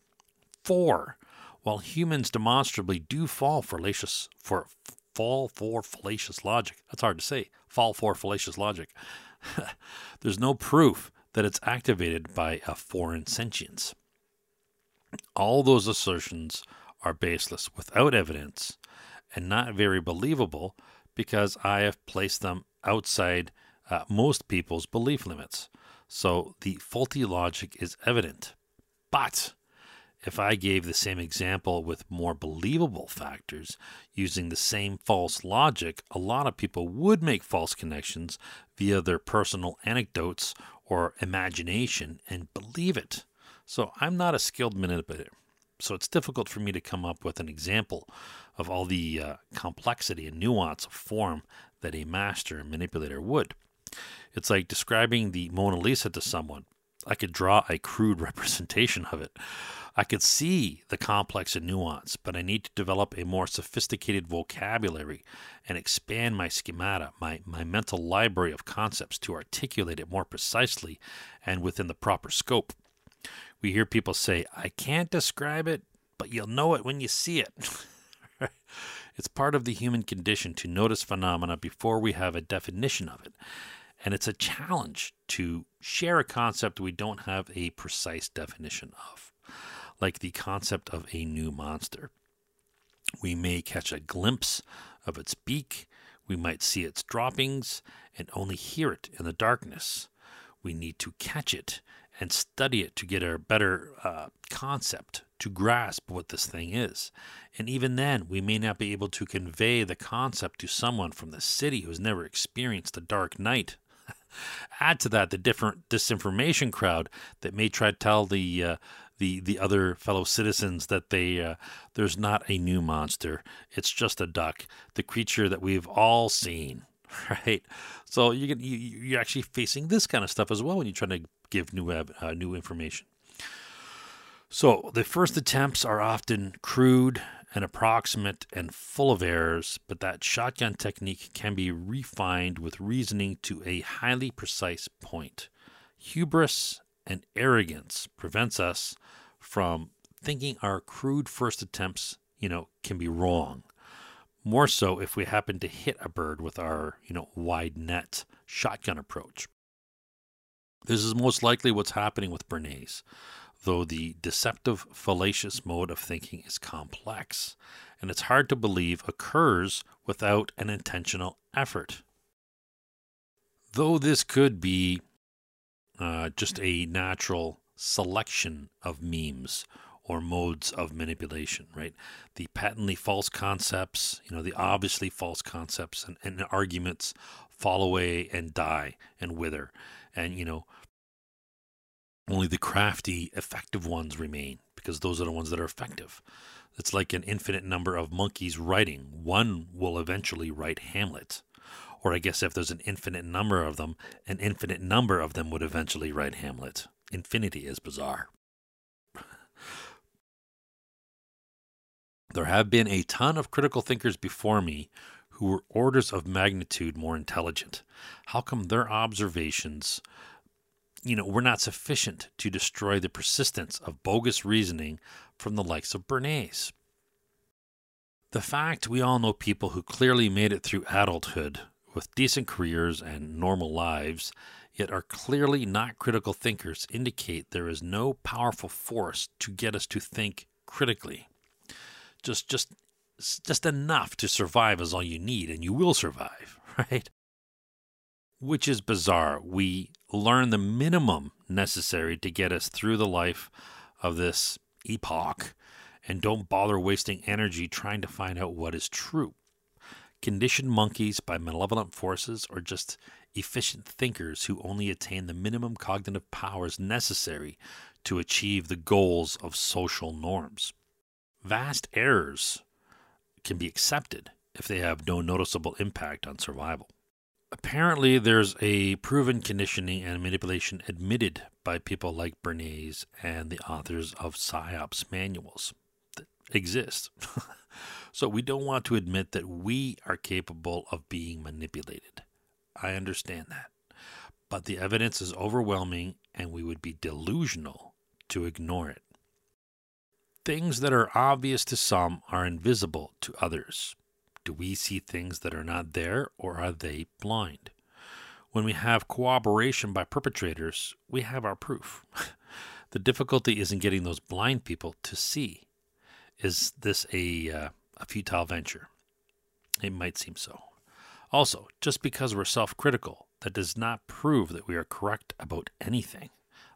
Four, while humans demonstrably do fall for fallacious, for fall for fallacious logic, that's hard to say, fall for fallacious logic. There's no proof that it's activated by a foreign sentience. All those assertions are baseless without evidence and not very believable because I have placed them outside uh, most people's belief limits. So the faulty logic is evident. But if I gave the same example with more believable factors using the same false logic, a lot of people would make false connections via their personal anecdotes or imagination and believe it. So I'm not a skilled manipulator. So it's difficult for me to come up with an example of all the uh, complexity and nuance of form that a master manipulator would. It's like describing the Mona Lisa to someone. I could draw a crude representation of it. I could see the complex and nuance, but I need to develop a more sophisticated vocabulary and expand my schemata, my, my mental library of concepts to articulate it more precisely and within the proper scope. We hear people say, I can't describe it, but you'll know it when you see it. it's part of the human condition to notice phenomena before we have a definition of it. And it's a challenge to share a concept we don't have a precise definition of like the concept of a new monster. We may catch a glimpse of its beak, we might see its droppings and only hear it in the darkness. We need to catch it and study it to get a better uh, concept, to grasp what this thing is. And even then, we may not be able to convey the concept to someone from the city who's never experienced the dark night. Add to that the different disinformation crowd that may try to tell the uh, the the other fellow citizens that they uh, there's not a new monster. It's just a duck, the creature that we've all seen. Right, so you get you, you're actually facing this kind of stuff as well when you're trying to give new uh, new information. So the first attempts are often crude and approximate and full of errors, but that shotgun technique can be refined with reasoning to a highly precise point. Hubris and arrogance prevents us from thinking our crude first attempts, you know, can be wrong. More so if we happen to hit a bird with our, you know, wide net shotgun approach. This is most likely what's happening with Bernays, though the deceptive, fallacious mode of thinking is complex, and it's hard to believe occurs without an intentional effort. Though this could be uh, just a natural selection of memes or modes of manipulation, right? The patently false concepts, you know, the obviously false concepts and, and arguments fall away and die and wither. And, you know, only the crafty, effective ones remain because those are the ones that are effective. It's like an infinite number of monkeys writing. One will eventually write Hamlet. Or I guess if there's an infinite number of them, an infinite number of them would eventually write Hamlet. Infinity is bizarre. There have been a ton of critical thinkers before me who were orders of magnitude more intelligent. How come their observations, you know, were not sufficient to destroy the persistence of bogus reasoning from the likes of Bernays? The fact we all know people who clearly made it through adulthood with decent careers and normal lives yet are clearly not critical thinkers, indicate there is no powerful force to get us to think critically. Just, just, just enough to survive is all you need, and you will survive, right? Which is bizarre. We learn the minimum necessary to get us through the life of this epoch and don't bother wasting energy trying to find out what is true. Conditioned monkeys by malevolent forces or just efficient thinkers who only attain the minimum cognitive powers necessary to achieve the goals of social norms. Vast errors can be accepted if they have no noticeable impact on survival. Apparently, there's a proven conditioning and manipulation admitted by people like Bernays and the authors of PSYOPS manuals that exist. so, we don't want to admit that we are capable of being manipulated. I understand that. But the evidence is overwhelming, and we would be delusional to ignore it. Things that are obvious to some are invisible to others. Do we see things that are not there, or are they blind? When we have cooperation by perpetrators, we have our proof. the difficulty is in getting those blind people to see. Is this a, uh, a futile venture? It might seem so. Also, just because we're self critical, that does not prove that we are correct about anything.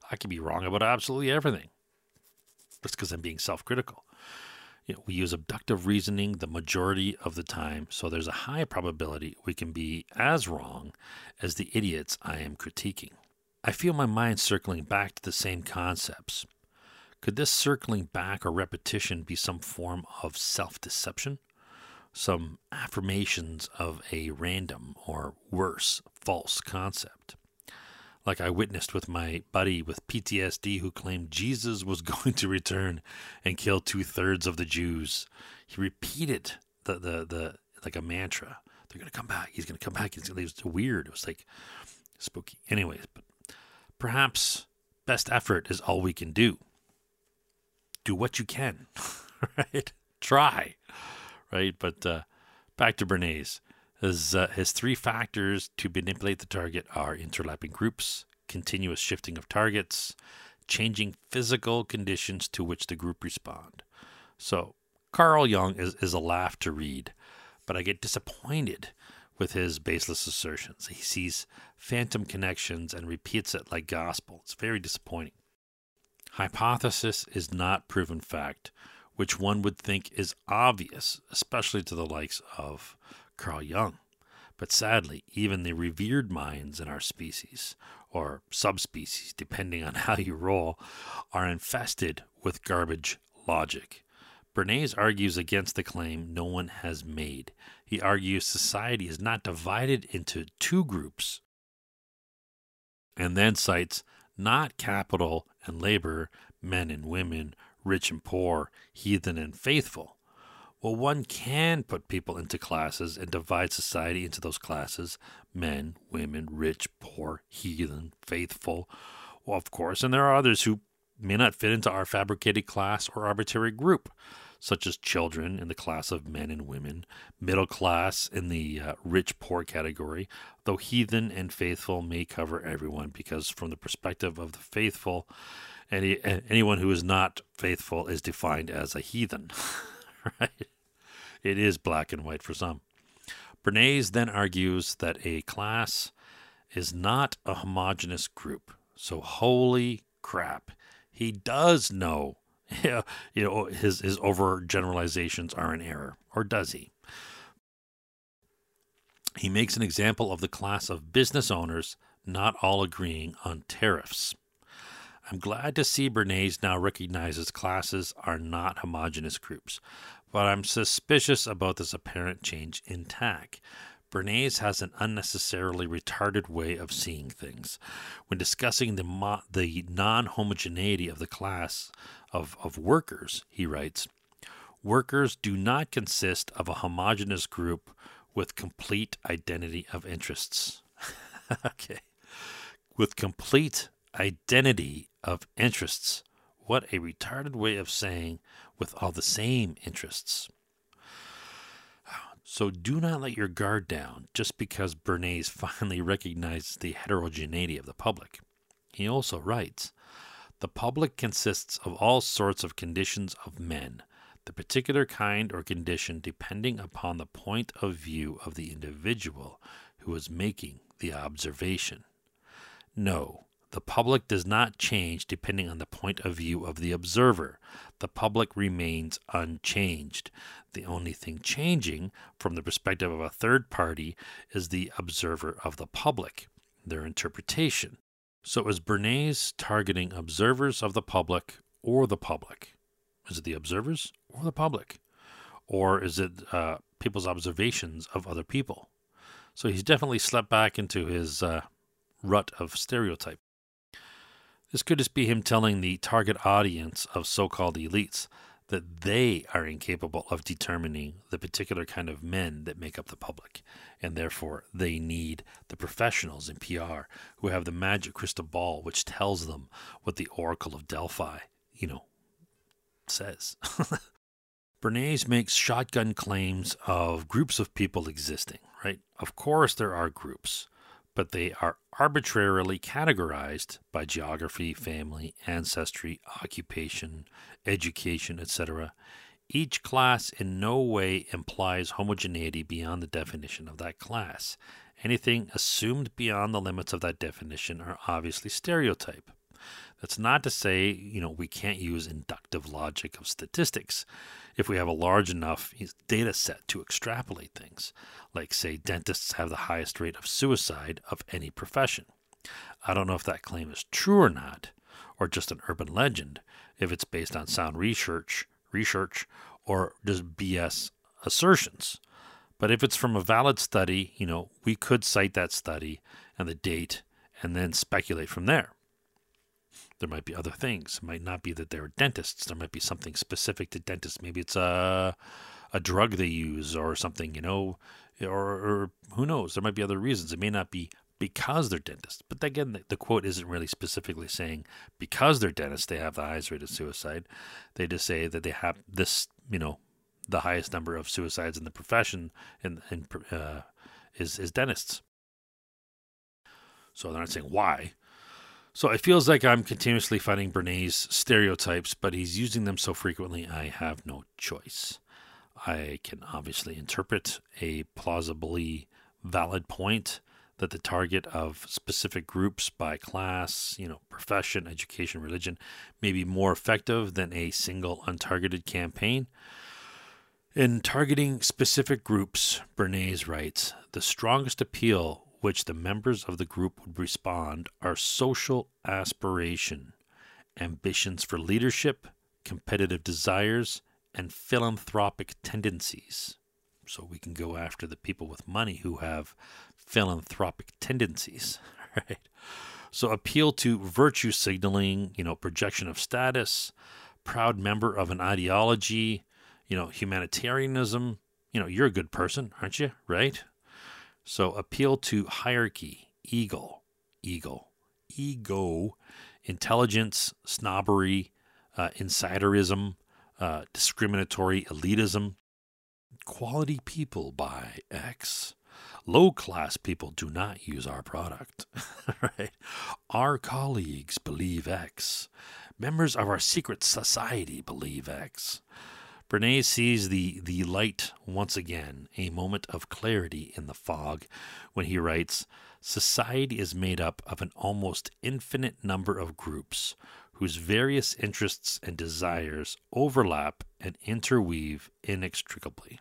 I can be wrong about absolutely everything just because I'm being self critical. You know, we use abductive reasoning the majority of the time, so there's a high probability we can be as wrong as the idiots I am critiquing. I feel my mind circling back to the same concepts. Could this circling back or repetition be some form of self deception? some affirmations of a random or worse false concept. Like I witnessed with my buddy with PTSD who claimed Jesus was going to return and kill two thirds of the Jews. He repeated the, the, the like a mantra. They're going to come back. He's going to come back. It was weird. It was like spooky. Anyways, but perhaps best effort is all we can do. Do what you can, right? Try right? But uh, back to Bernays. His, uh, his three factors to manipulate the target are interlapping groups, continuous shifting of targets, changing physical conditions to which the group respond. So, Carl Jung is, is a laugh to read, but I get disappointed with his baseless assertions. He sees phantom connections and repeats it like gospel. It's very disappointing. Hypothesis is not proven fact, which one would think is obvious, especially to the likes of Carl Jung. But sadly, even the revered minds in our species, or subspecies, depending on how you roll, are infested with garbage logic. Bernays argues against the claim no one has made. He argues society is not divided into two groups, and then cites not capital and labor, men and women, rich and poor, heathen and faithful. Well, one can put people into classes and divide society into those classes men, women, rich, poor, heathen, faithful. Well, of course, and there are others who may not fit into our fabricated class or arbitrary group, such as children in the class of men and women, middle class in the uh, rich poor category, though heathen and faithful may cover everyone because, from the perspective of the faithful, any, anyone who is not faithful is defined as a heathen. right? It is black and white for some. Bernays then argues that a class is not a homogenous group. So holy crap, he does know. you know his his overgeneralizations are an error, or does he? He makes an example of the class of business owners not all agreeing on tariffs. I'm glad to see Bernays now recognizes classes are not homogenous groups, but I'm suspicious about this apparent change in tack. Bernays has an unnecessarily retarded way of seeing things. When discussing the, mo- the non homogeneity of the class of, of workers, he writes Workers do not consist of a homogenous group with complete identity of interests. okay. With complete identity of interests. What a retarded way of saying with all the same interests. So do not let your guard down just because Bernays finally recognizes the heterogeneity of the public. He also writes The public consists of all sorts of conditions of men, the particular kind or condition depending upon the point of view of the individual who is making the observation. No, the public does not change depending on the point of view of the observer. The public remains unchanged. The only thing changing from the perspective of a third party is the observer of the public, their interpretation. So is Bernays targeting observers of the public or the public? Is it the observers or the public? Or is it uh, people's observations of other people? So he's definitely slept back into his uh, rut of stereotype. This could just be him telling the target audience of so called elites that they are incapable of determining the particular kind of men that make up the public, and therefore they need the professionals in PR who have the magic crystal ball which tells them what the Oracle of Delphi, you know, says. Bernays makes shotgun claims of groups of people existing, right? Of course, there are groups but they are arbitrarily categorized by geography, family, ancestry, occupation, education, etc. Each class in no way implies homogeneity beyond the definition of that class. Anything assumed beyond the limits of that definition are obviously stereotype. That's not to say, you know, we can't use inductive logic of statistics if we have a large enough data set to extrapolate things. Like, say, dentists have the highest rate of suicide of any profession. I don't know if that claim is true or not, or just an urban legend, if it's based on sound research, research, or just BS assertions. But if it's from a valid study, you know, we could cite that study and the date and then speculate from there. There might be other things. It might not be that they're dentists. There might be something specific to dentists. Maybe it's a a drug they use or something, you know, or, or who knows? There might be other reasons. It may not be because they're dentists. But again, the, the, quote isn't really specifically saying because they're dentists they have the highest rate of suicide. They just say that they have this, you know, the highest number of suicides in the profession and, uh, is is dentists. So they're not saying why. So it feels like I'm continuously fighting Bernays' stereotypes, but he's using them so frequently, I have no choice. I can obviously interpret a plausibly valid point that the target of specific groups by class, you know, profession, education, religion may be more effective than a single untargeted campaign. In targeting specific groups, Bernays writes, the strongest appeal which the members of the group would respond are social aspiration, ambitions for leadership, competitive desires, and philanthropic tendencies. So we can go after the people with money who have philanthropic tendencies, right? So appeal to virtue signaling, you know, projection of status, proud member of an ideology, you know, humanitarianism. You know, you're a good person, aren't you? Right? So appeal to hierarchy, ego, ego, ego, intelligence, snobbery, uh, insiderism, uh, discriminatory elitism. Quality people buy X. Low class people do not use our product. right? Our colleagues believe X. Members of our secret society believe X. Bernays sees the, the light once again, a moment of clarity in the fog, when he writes Society is made up of an almost infinite number of groups whose various interests and desires overlap and interweave inextricably.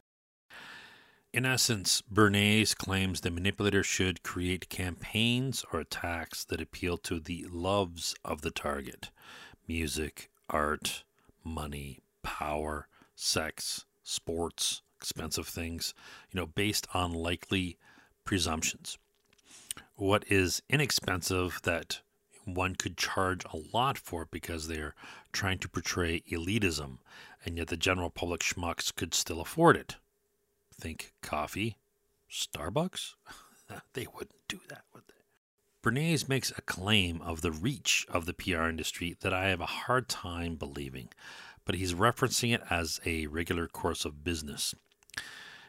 In essence, Bernays claims the manipulator should create campaigns or attacks that appeal to the loves of the target music, art, money, power, sex, sports, expensive things, you know, based on likely presumptions. What is inexpensive that one could charge a lot for it because they're trying to portray elitism, and yet the general public schmucks could still afford it. Think coffee, Starbucks? they wouldn't do that, would they? Bernays makes a claim of the reach of the PR industry that I have a hard time believing, but he's referencing it as a regular course of business.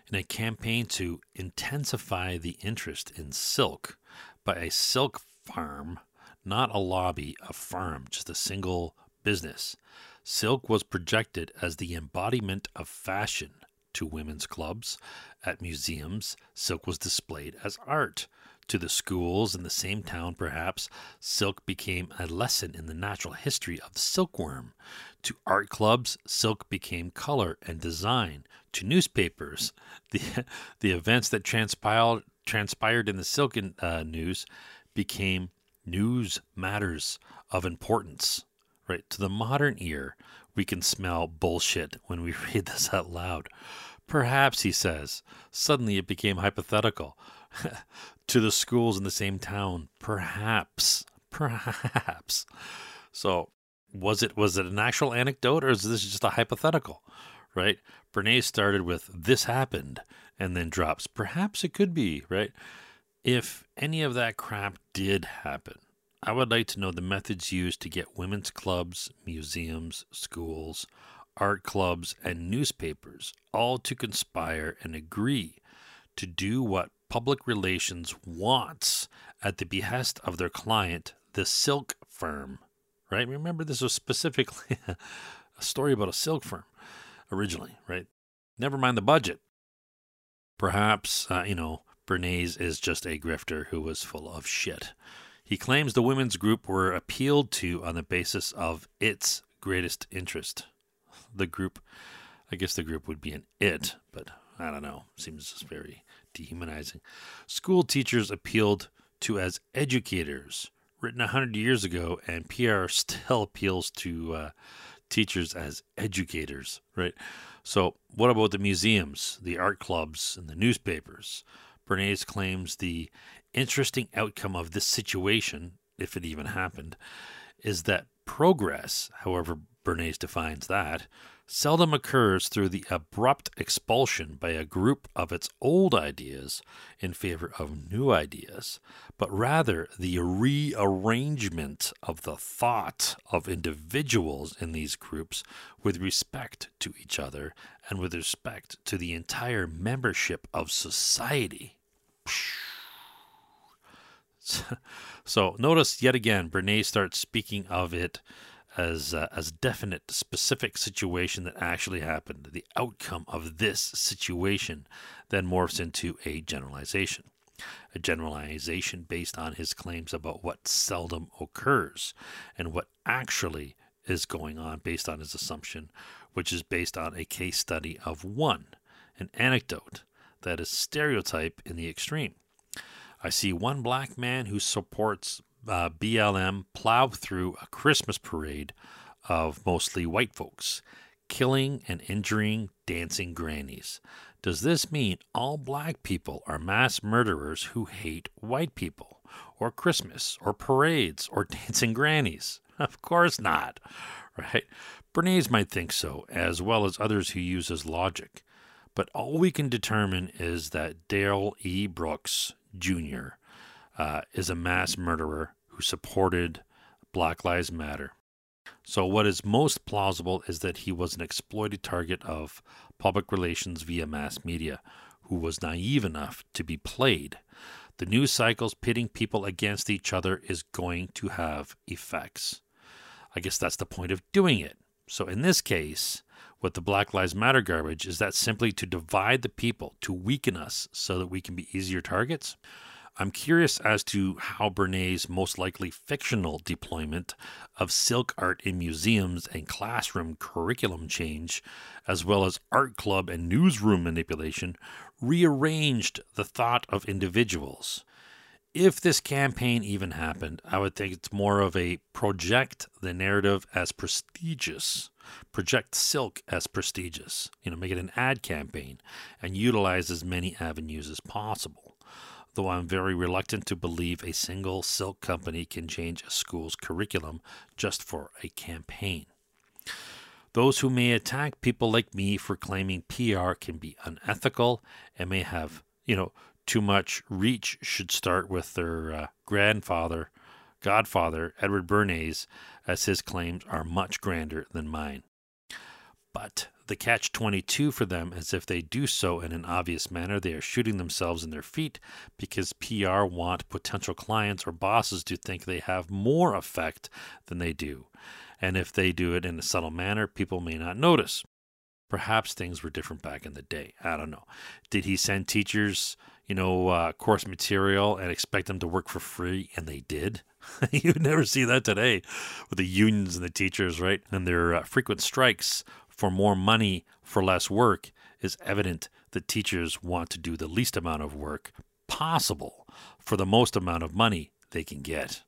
In a campaign to intensify the interest in silk by a silk farm, not a lobby, a firm, just a single business, silk was projected as the embodiment of fashion to women's clubs. At museums, silk was displayed as art. To the schools in the same town, perhaps, silk became a lesson in the natural history of the silkworm. To art clubs, silk became color and design. To newspapers, the, the events that transpired, transpired in the silk uh, news became news matters of importance. Right? To the modern ear, we can smell bullshit when we read this out loud. Perhaps, he says. Suddenly it became hypothetical. to the schools in the same town. Perhaps. Perhaps. So was it was it an actual anecdote or is this just a hypothetical? Right? Bernays started with this happened and then drops. Perhaps it could be, right? If any of that crap did happen, I would like to know the methods used to get women's clubs, museums, schools, art clubs, and newspapers all to conspire and agree to do what public relations wants at the behest of their client, the silk firm. Right? Remember, this was specifically a story about a silk firm originally, right? Never mind the budget. Perhaps, uh, you know, Bernays is just a grifter who was full of shit. He claims the women's group were appealed to on the basis of its greatest interest the group. I guess the group would be an it, but I don't know. Seems very dehumanizing. School teachers appealed to as educators, written a hundred years ago, and PR still appeals to uh, teachers as educators, right? So, what about the museums, the art clubs, and the newspapers? Bernays claims the interesting outcome of this situation, if it even happened, is that progress, however Bernays defines that, seldom occurs through the abrupt expulsion by a group of its old ideas in favor of new ideas, but rather the rearrangement of the thought of individuals in these groups with respect to each other and with respect to the entire membership of society. So notice yet again, Bernays starts speaking of it as uh, as definite, specific situation that actually happened. The outcome of this situation then morphs into a generalization. a generalization based on his claims about what seldom occurs and what actually is going on based on his assumption, which is based on a case study of one, an anecdote that is stereotype in the extreme. I see one black man who supports uh, BLM plow through a Christmas parade of mostly white folks, killing and injuring dancing grannies. Does this mean all black people are mass murderers who hate white people, or Christmas, or parades, or dancing grannies? Of course not, right? Bernays might think so, as well as others who use his logic. But all we can determine is that Darrell E. Brooks Jr. Uh, is a mass murderer who supported Black Lives Matter. So, what is most plausible is that he was an exploited target of public relations via mass media, who was naive enough to be played. The news cycles pitting people against each other is going to have effects. I guess that's the point of doing it. So, in this case, with the Black Lives Matter garbage, is that simply to divide the people, to weaken us so that we can be easier targets? I'm curious as to how Bernays' most likely fictional deployment of silk art in museums and classroom curriculum change, as well as art club and newsroom manipulation, rearranged the thought of individuals. If this campaign even happened, I would think it's more of a project the narrative as prestigious, project silk as prestigious, you know, make it an ad campaign, and utilize as many avenues as possible though I'm very reluctant to believe a single silk company can change a school's curriculum just for a campaign. Those who may attack people like me for claiming PR can be unethical and may have, you know, too much reach should start with their uh, grandfather, godfather, Edward Bernays, as his claims are much grander than mine. But the catch 22 for them is if they do so in an obvious manner, they are shooting themselves in their feet because PR want potential clients or bosses to think they have more effect than they do. And if they do it in a subtle manner, people may not notice. Perhaps things were different back in the day. I don't know. Did he send teachers, you know, uh, course material and expect them to work for free? And they did. you would never see that today with the unions and the teachers, right? And their uh, frequent strikes for more money for less work is evident that teachers want to do the least amount of work possible for the most amount of money they can get.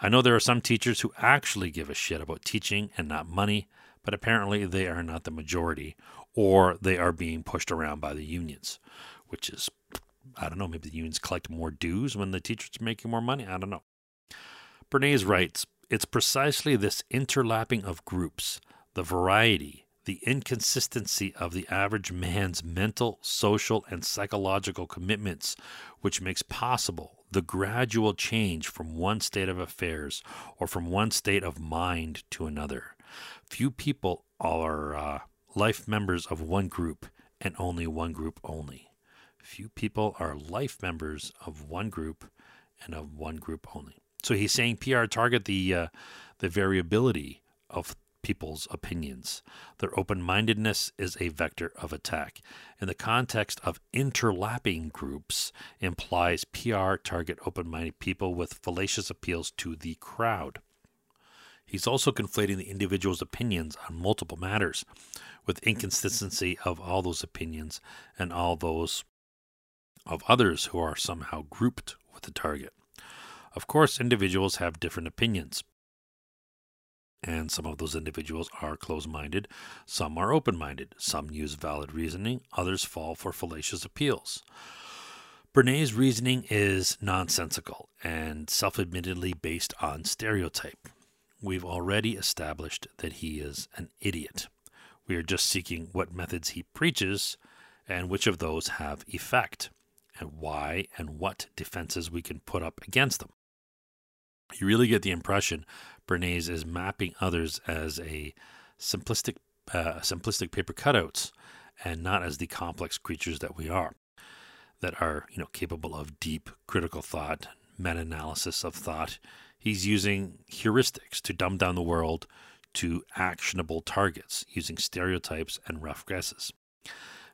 I know there are some teachers who actually give a shit about teaching and not money, but apparently they are not the majority, or they are being pushed around by the unions, which is, I don't know, maybe the unions collect more dues when the teachers are making more money. I don't know. Bernays writes, it's precisely this interlapping of groups, the variety, the inconsistency of the average man's mental, social, and psychological commitments, which makes possible the gradual change from one state of affairs or from one state of mind to another. Few people are uh, life members of one group and only one group only. Few people are life members of one group and of one group only. So he's saying PR target the uh, the variability of people's opinions. Their open mindedness is a vector of attack. In the context of interlapping groups, implies PR target open minded people with fallacious appeals to the crowd. He's also conflating the individual's opinions on multiple matters with inconsistency of all those opinions and all those of others who are somehow grouped with the target. Of course, individuals have different opinions, and some of those individuals are closed minded, some are open minded, some use valid reasoning, others fall for fallacious appeals. Bernays' reasoning is nonsensical and self admittedly based on stereotype. We've already established that he is an idiot. We are just seeking what methods he preaches and which of those have effect, and why and what defenses we can put up against them. You really get the impression Bernays is mapping others as a simplistic, uh, simplistic paper cutouts, and not as the complex creatures that we are, that are you know capable of deep critical thought, meta-analysis of thought. He's using heuristics to dumb down the world to actionable targets using stereotypes and rough guesses.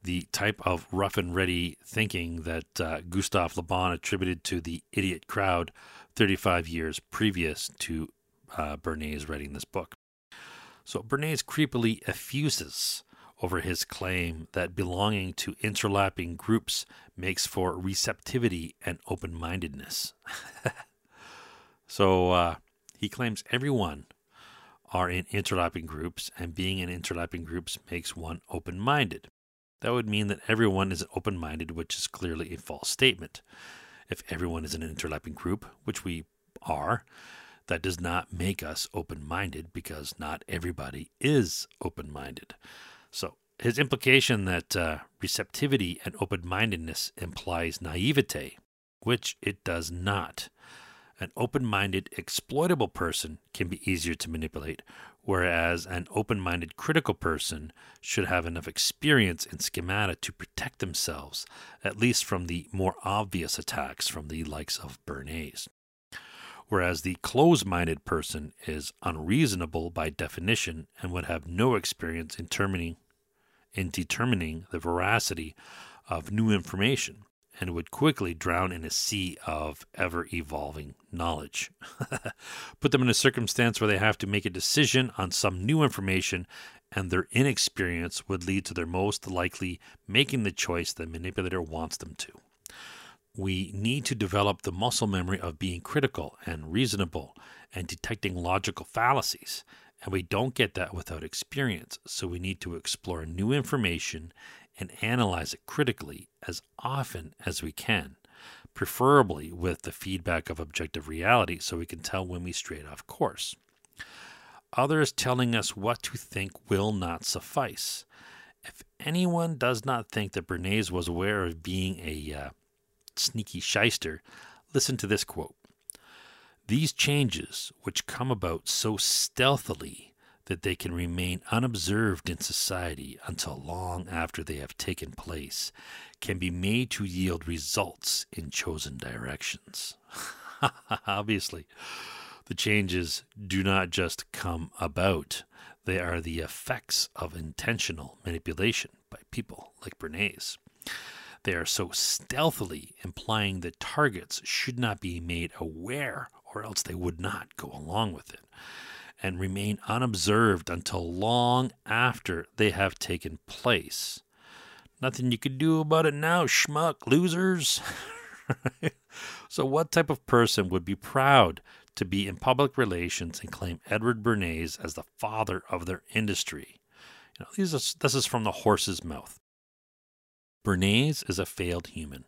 the type of rough and ready thinking that uh, Gustave Le Bon attributed to the idiot crowd 35 years previous to uh, Bernays writing this book. So Bernays creepily effuses over his claim that belonging to interlapping groups makes for receptivity and open mindedness. so uh, he claims everyone are in interlapping groups, and being in interlapping groups makes one open minded. That would mean that everyone is open minded, which is clearly a false statement. If everyone is in an interlapping group, which we are, that does not make us open minded because not everybody is open minded. So, his implication that uh, receptivity and open mindedness implies naivete, which it does not. An open minded, exploitable person can be easier to manipulate, whereas an open minded, critical person should have enough experience in schemata to protect themselves, at least from the more obvious attacks from the likes of Bernays. Whereas the close minded person is unreasonable by definition and would have no experience in determining, in determining the veracity of new information and would quickly drown in a sea of ever evolving knowledge. Put them in a circumstance where they have to make a decision on some new information, and their inexperience would lead to their most likely making the choice the manipulator wants them to. We need to develop the muscle memory of being critical and reasonable and detecting logical fallacies. And we don't get that without experience. So we need to explore new information and analyze it critically as often as we can, preferably with the feedback of objective reality so we can tell when we strayed off course. Others telling us what to think will not suffice. If anyone does not think that Bernays was aware of being a uh, sneaky shyster, listen to this quote. These changes, which come about so stealthily that they can remain unobserved in society until long after they have taken place, can be made to yield results in chosen directions. Obviously, the changes do not just come about, they are the effects of intentional manipulation by people like Bernays. They are so stealthily implying that targets should not be made aware, or else they would not go along with it and remain unobserved until long after they have taken place. Nothing you can do about it now, schmuck, losers. so, what type of person would be proud to be in public relations and claim Edward Bernays as the father of their industry? You know, these are, this is from the horse's mouth. Bernays is a failed human,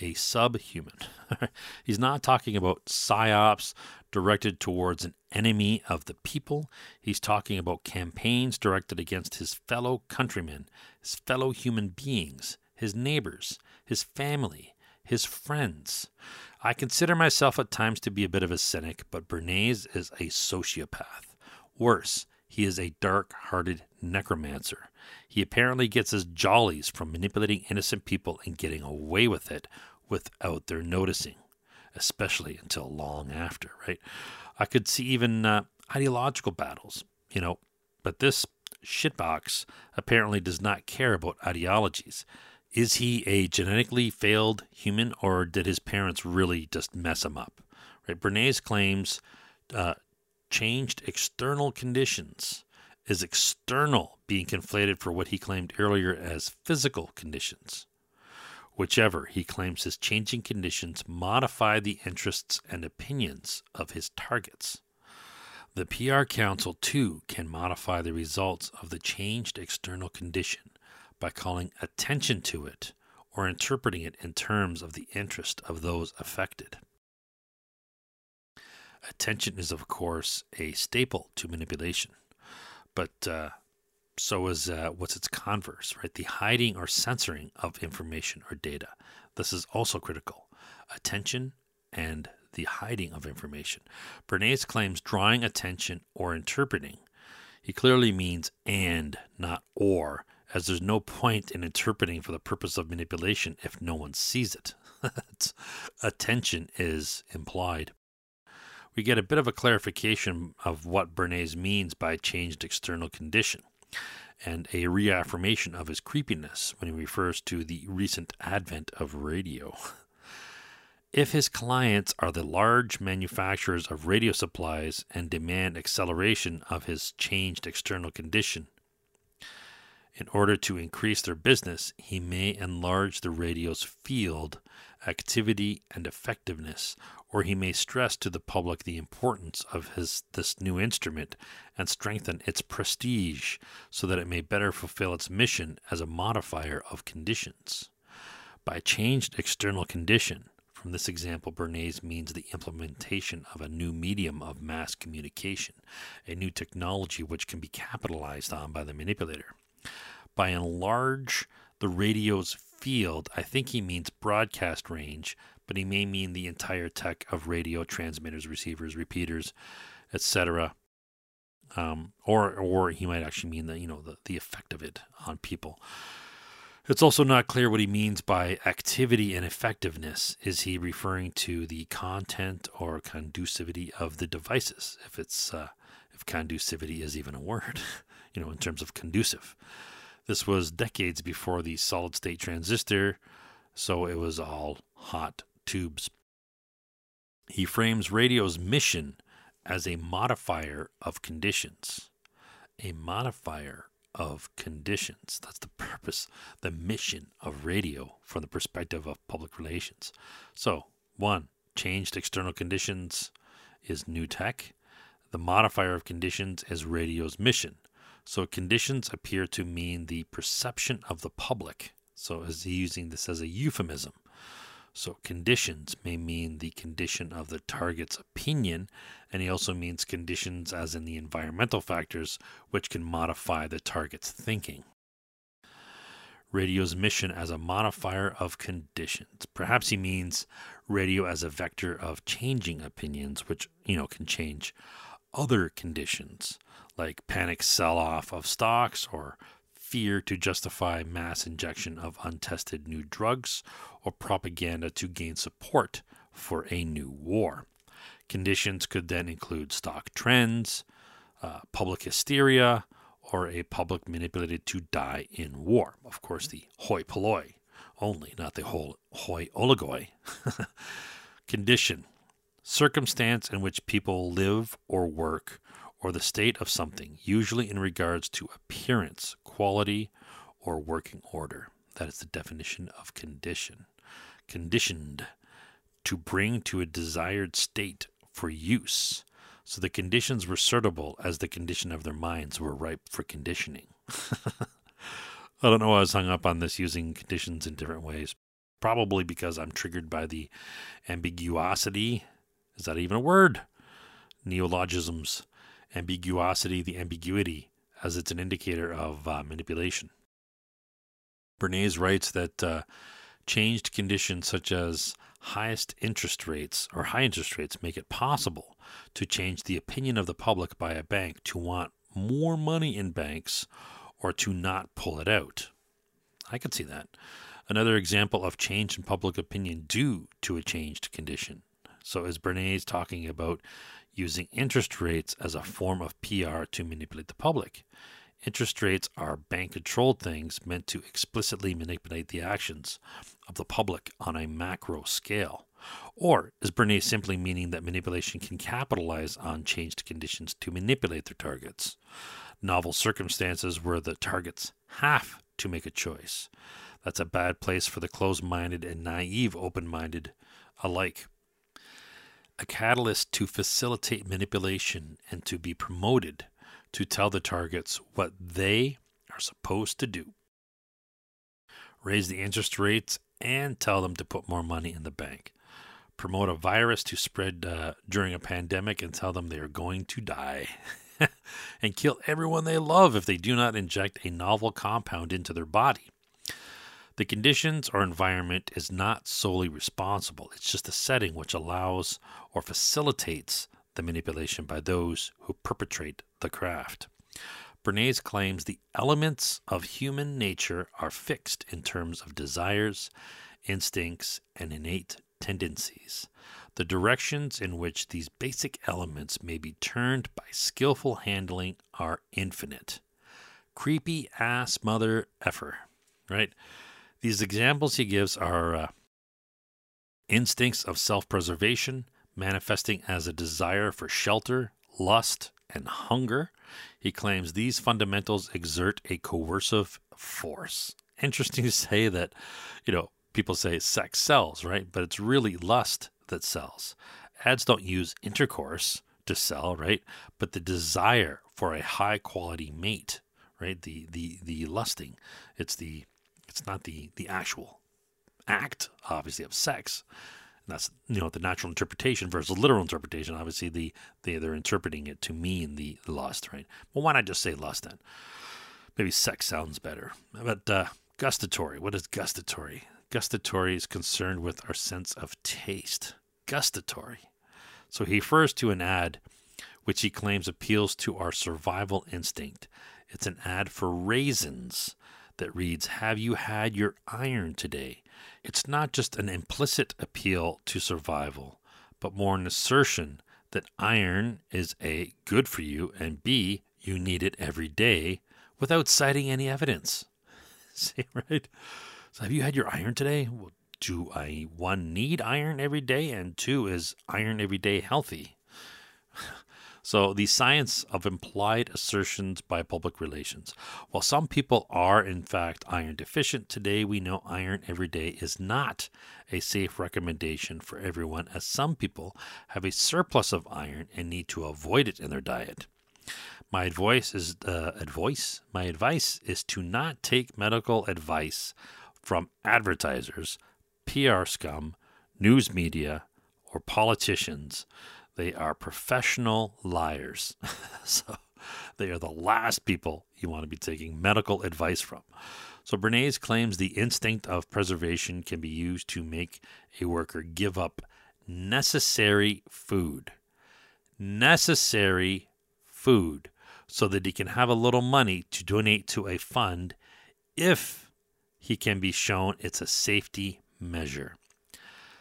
a subhuman. He's not talking about psyops directed towards an enemy of the people. He's talking about campaigns directed against his fellow countrymen, his fellow human beings, his neighbors, his family, his friends. I consider myself at times to be a bit of a cynic, but Bernays is a sociopath. Worse, he is a dark hearted necromancer. He apparently gets his jollies from manipulating innocent people and getting away with it without their noticing, especially until long after, right? I could see even uh, ideological battles, you know, but this shitbox apparently does not care about ideologies. Is he a genetically failed human or did his parents really just mess him up? Right? Bernays claims uh, changed external conditions is external being conflated for what he claimed earlier as physical conditions. Whichever, he claims his changing conditions modify the interests and opinions of his targets. The PR Counsel, too, can modify the results of the changed external condition by calling attention to it or interpreting it in terms of the interest of those affected. Attention is, of course, a staple to manipulation, but uh, so is uh, what's its converse, right? The hiding or censoring of information or data. This is also critical. Attention and the hiding of information. Bernays claims drawing attention or interpreting. He clearly means and, not or, as there's no point in interpreting for the purpose of manipulation if no one sees it. attention is implied. We get a bit of a clarification of what Bernays means by changed external condition. and a reaffirmation of his creepiness when he refers to the recent advent of radio. If his clients are the large manufacturers of radio supplies and demand acceleration of his changed external condition, in order to increase their business, he may enlarge the radio's field, activity, and effectiveness, or he may stress to the public the importance of his this new instrument and strengthen its prestige so that it may better fulfill its mission as a modifier of conditions. By changed external condition, from this example, Bernays means the implementation of a new medium of mass communication, a new technology which can be capitalized on by the manipulator. By enlarge the radio's field, I think he means broadcast range, but he may mean the entire tech of radio transmitters, receivers, repeaters, etc. Um, or, or he might actually mean the you know the, the effect of it on people. It's also not clear what he means by activity and effectiveness. Is he referring to the content or conducivity of the devices? If it's uh, if conducivity is even a word, you know, in terms of conducive. This was decades before the solid state transistor, so it was all hot tubes. He frames radio's mission as a modifier of conditions. A modifier of conditions. That's the purpose, the mission of radio from the perspective of public relations. So, one, changed external conditions is new tech. The modifier of conditions is radio's mission. So, conditions appear to mean the perception of the public. So, is he using this as a euphemism? So, conditions may mean the condition of the target's opinion, and he also means conditions as in the environmental factors which can modify the target's thinking. Radio's mission as a modifier of conditions. Perhaps he means radio as a vector of changing opinions, which, you know, can change other conditions like panic sell off of stocks or fear to justify mass injection of untested new drugs or propaganda to gain support for a new war. Conditions could then include stock trends, uh, public hysteria, or a public manipulated to die in war. Of course, the hoi polloi only, not the whole hoi oligoi. Condition circumstance in which people live or work or the state of something, usually in regards to appearance, quality, or working order. That is the definition of condition. Conditioned to bring to a desired state for use. So the conditions were suitable as the condition of their minds were ripe for conditioning. I don't know why I was hung up on this using conditions in different ways. Probably because I'm triggered by the ambiguosity. Is that even a word? Neologisms ambiguosity, the ambiguity, as it's an indicator of uh, manipulation. Bernays writes that uh, changed conditions such as highest interest rates or high interest rates make it possible to change the opinion of the public by a bank to want more money in banks or to not pull it out. I could see that. Another example of change in public opinion due to a changed condition. So, is Bernays talking about using interest rates as a form of PR to manipulate the public. Interest rates are bank controlled things meant to explicitly manipulate the actions of the public on a macro scale. Or is Bernays simply meaning that manipulation can capitalize on changed conditions to manipulate their targets? Novel circumstances where the targets have to make a choice. That's a bad place for the closed minded and naive open minded alike a catalyst to facilitate manipulation and to be promoted to tell the targets what they are supposed to do. Raise the interest rates and tell them to put more money in the bank. Promote a virus to spread uh, during a pandemic and tell them they are going to die. and kill everyone they love if they do not inject a novel compound into their body. The conditions or environment is not solely responsible, it's just a setting which allows or facilitates the manipulation by those who perpetrate the craft. Bernays claims the elements of human nature are fixed in terms of desires, instincts, and innate tendencies. The directions in which these basic elements may be turned by skillful handling are infinite. Creepy ass mother effer, right? These examples he gives are uh, instincts of self preservation, manifesting as a desire for shelter, lust, and hunger. He claims these fundamentals exert a coercive force. Interesting to say that, you know, people say sex sells, right? But it's really lust that sells. Ads don't use intercourse to sell, right? But the desire for a high quality mate, right? The the the lusting. It's the it's not the the actual act, obviously, of sex. And that's you know the natural interpretation versus literal interpretation. Obviously, the they they're interpreting it to mean the lust, right? Well, why not just say lust then? Maybe sex sounds better. But uh, gustatory. What is gustatory? Gustatory is concerned with our sense of taste. Gustatory. So he refers to an ad which he claims appeals to our survival instinct. It's an ad for raisins that reads, Have you had your iron today? It's not just an implicit appeal to survival, but more an assertion that iron is A, good for you, and B, you need it every day without citing any evidence. See, right? So, have you had your iron today? Well, do I one need iron every day, and two is iron every day healthy? So, the science of implied assertions by public relations. While some people are, in fact, iron deficient, today we know iron every day is not a safe recommendation for everyone, as some people have a surplus of iron and need to avoid it in their diet. My advice is uh, advice. My advice is to not take medical advice from advertisers, PR scum, news media, or politicians they are professional liars. so they are the last people you want to be taking medical advice from. So Bernays claims the instinct of preservation can be used to make a worker give up necessary food. Necessary food so that he can have a little money to donate to a fund if he can be shown it's a safety measure.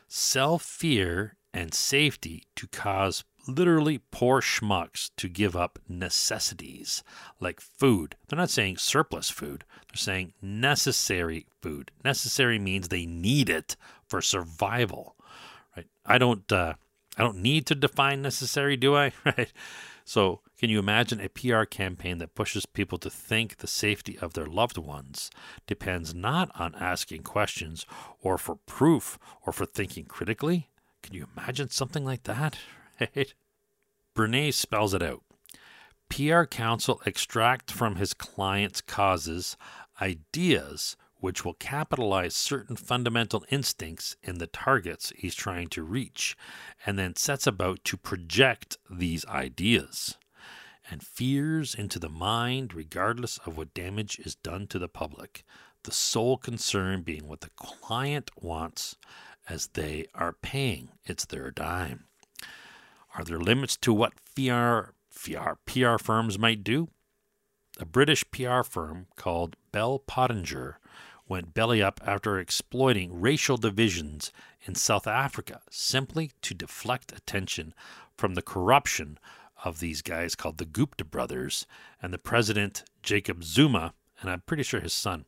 Self fear and safety to cause literally poor schmucks to give up necessities like food. They're not saying surplus food, they're saying necessary food. Necessary means they need it for survival. Right? I don't uh, I don't need to define necessary, do I? Right? So, can you imagine a PR campaign that pushes people to think the safety of their loved ones depends not on asking questions or for proof or for thinking critically, can you imagine something like that? Right? Bernays spells it out. PR counsel extract from his client's causes ideas which will capitalize certain fundamental instincts in the targets he's trying to reach, and then sets about to project these ideas and fears into the mind, regardless of what damage is done to the public, the sole concern being what the client wants as they are paying. It's their dime. Are there limits to what PR, PR, PR firms might do? A British PR firm called Bell Pottinger went belly up after exploiting racial divisions in South Africa simply to deflect attention from the corruption of these guys called the Gupta brothers and the president Jacob Zuma, and I'm pretty sure his son.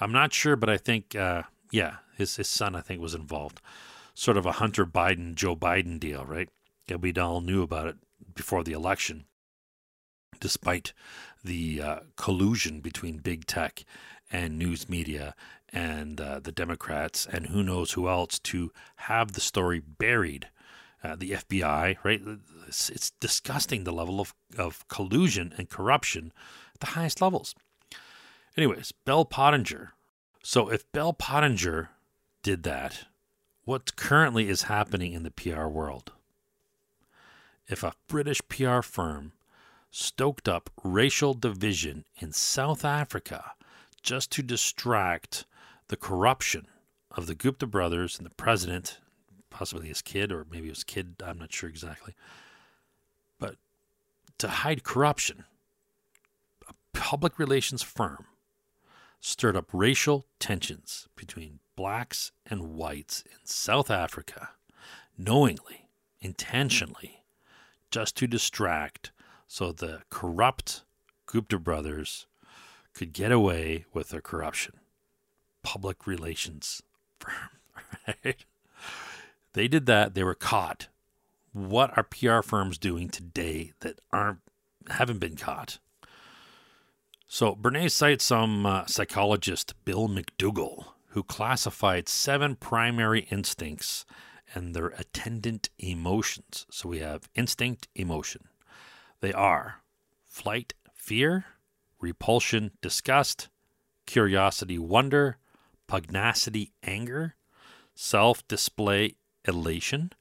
I'm not sure, but I think uh, yeah, his his son I think was involved. Sort of a Hunter Biden, Joe Biden deal, right? Yeah, we all knew about it before the election, despite the uh, collusion between big tech and news media and uh, the Democrats and who knows who else to have the story buried. Uh, the FBI, right? It's, it's disgusting the level of, of collusion and corruption at the highest levels. Anyways, Bell Pottinger, so if Bell Pottinger did that, what currently is happening in the PR world? If a British PR firm stoked up racial division in South Africa just to distract the corruption of the Gupta brothers and the president, possibly his kid, or maybe his kid, I'm not sure exactly, but to hide corruption, a public relations firm stirred up racial tensions between blacks and whites in South Africa, knowingly, intentionally, just to distract so the corrupt Gupta brothers could get away with their corruption. Public relations firm, right? They did that, they were caught. What are PR firms doing today that aren't haven't been caught? So Bernays cites some uh, psychologist Bill McDougall, who classified seven primary instincts and their attendant emotions. So we have instinct, emotion. They are flight, fear, repulsion, disgust, curiosity, wonder, pugnacity, anger, self display, elation,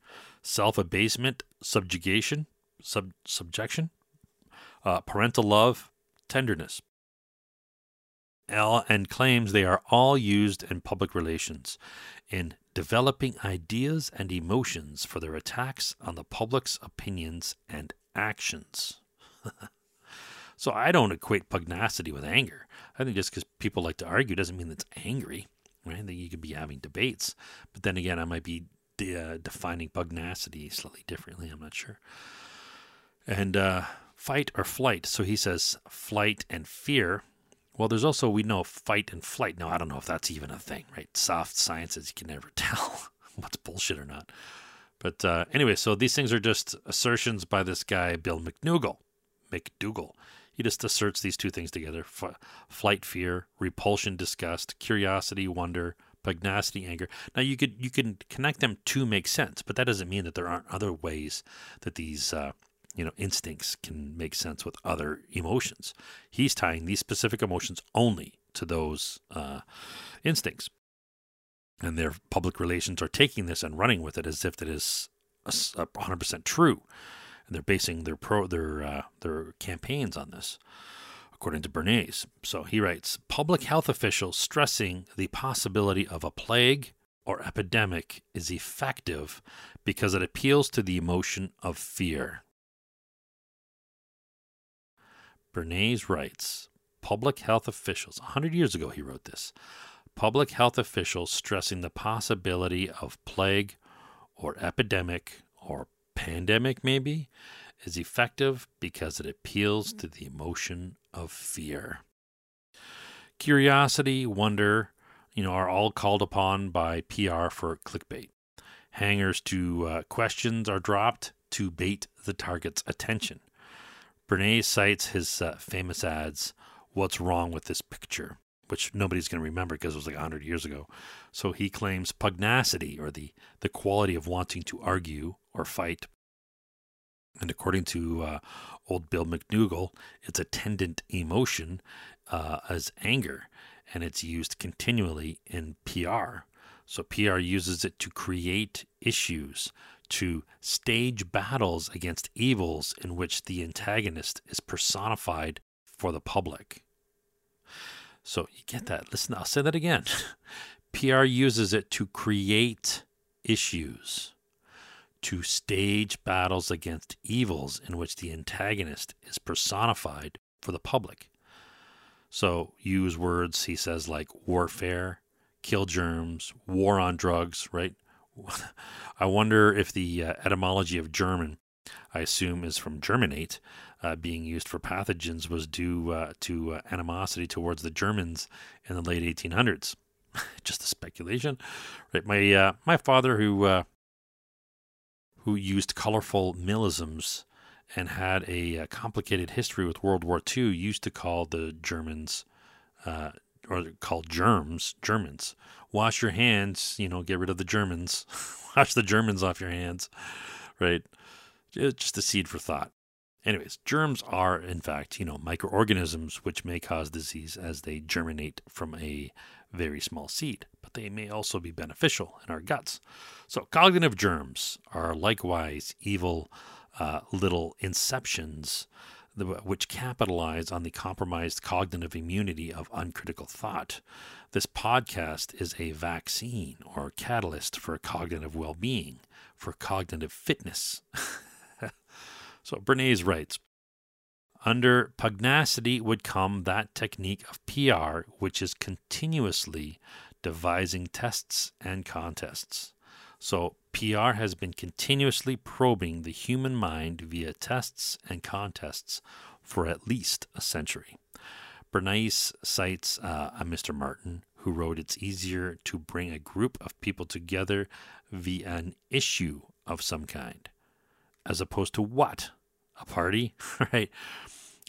self abasement, subjugation, sub- subjection, uh, parental love, tenderness. And claims they are all used in public relations in developing ideas and emotions for their attacks on the public's opinions and actions. so I don't equate pugnacity with anger. I think just because people like to argue doesn't mean it's angry. Right? Think you could be having debates, but then again, I might be de- uh, defining pugnacity slightly differently. I'm not sure. And uh, fight or flight. So he says flight and fear. Well, there's also we know fight and flight. Now I don't know if that's even a thing, right? Soft sciences, you can never tell what's bullshit or not. But uh, anyway, so these things are just assertions by this guy, Bill McNougal. McDougall. He just asserts these two things together F- flight, fear, repulsion, disgust, curiosity, wonder, pugnacity, anger. Now you could you can connect them to make sense, but that doesn't mean that there aren't other ways that these uh, you know instincts can make sense with other emotions. He's tying these specific emotions only to those uh, instincts and their public relations are taking this and running with it as if it is 100% true and they're basing their pro their uh, their campaigns on this according to Bernays. So he writes public health officials stressing the possibility of a plague or epidemic is effective because it appeals to the emotion of fear. Bernays writes public health officials 100 years ago he wrote this public health officials stressing the possibility of plague or epidemic or pandemic, maybe, is effective because it appeals to the emotion of fear. Curiosity, wonder, you know, are all called upon by PR for clickbait. Hangers to uh, questions are dropped to bait the target's attention. Bernays cites his uh, famous ads, What's Wrong with This Picture? which nobody's going to remember because it was like 100 years ago. So he claims pugnacity, or the, the quality of wanting to argue or fight. And according to uh, old Bill McNougal, its attendant emotion uh, as anger, and it's used continually in PR. So PR uses it to create issues, to stage battles against evils in which the antagonist is personified for the public. So you get that. Listen, I'll say that again. PR uses it to create issues, to stage battles against evils in which the antagonist is personified for the public. So use words, he says, like warfare, kill germs, war on drugs, right? I wonder if the uh, etymology of German, I assume, is from germinate, uh, being used for pathogens was due uh, to uh, animosity towards the Germans in the late 1800s. Just a speculation, right? My uh, my father, who uh, who used colorful millisms and had a, complicated history with World War II, used to call the Germans or called germs Germans. Wash your hands, you know, get rid of the Germans. Wash the Germans off your hands, right? Just a seed for thought. Anyways, germs are, in fact, you know, microorganisms which may cause disease as they germinate from a very small seed, but they may also be beneficial in our guts. So, cognitive germs are likewise evil uh, little inceptions which capitalize on the compromised cognitive immunity of uncritical thought. This podcast is a vaccine or catalyst for cognitive well being, for cognitive fitness. So Bernays writes Under pugnacity would come that technique of PR which is continuously devising tests and contests. So PR has been continuously probing the human mind via tests and contests for at least a century. Bernays cites uh, a Mr. Martin who wrote, It's easier to bring a group of people together via an issue of some kind, as opposed to what? A party, right?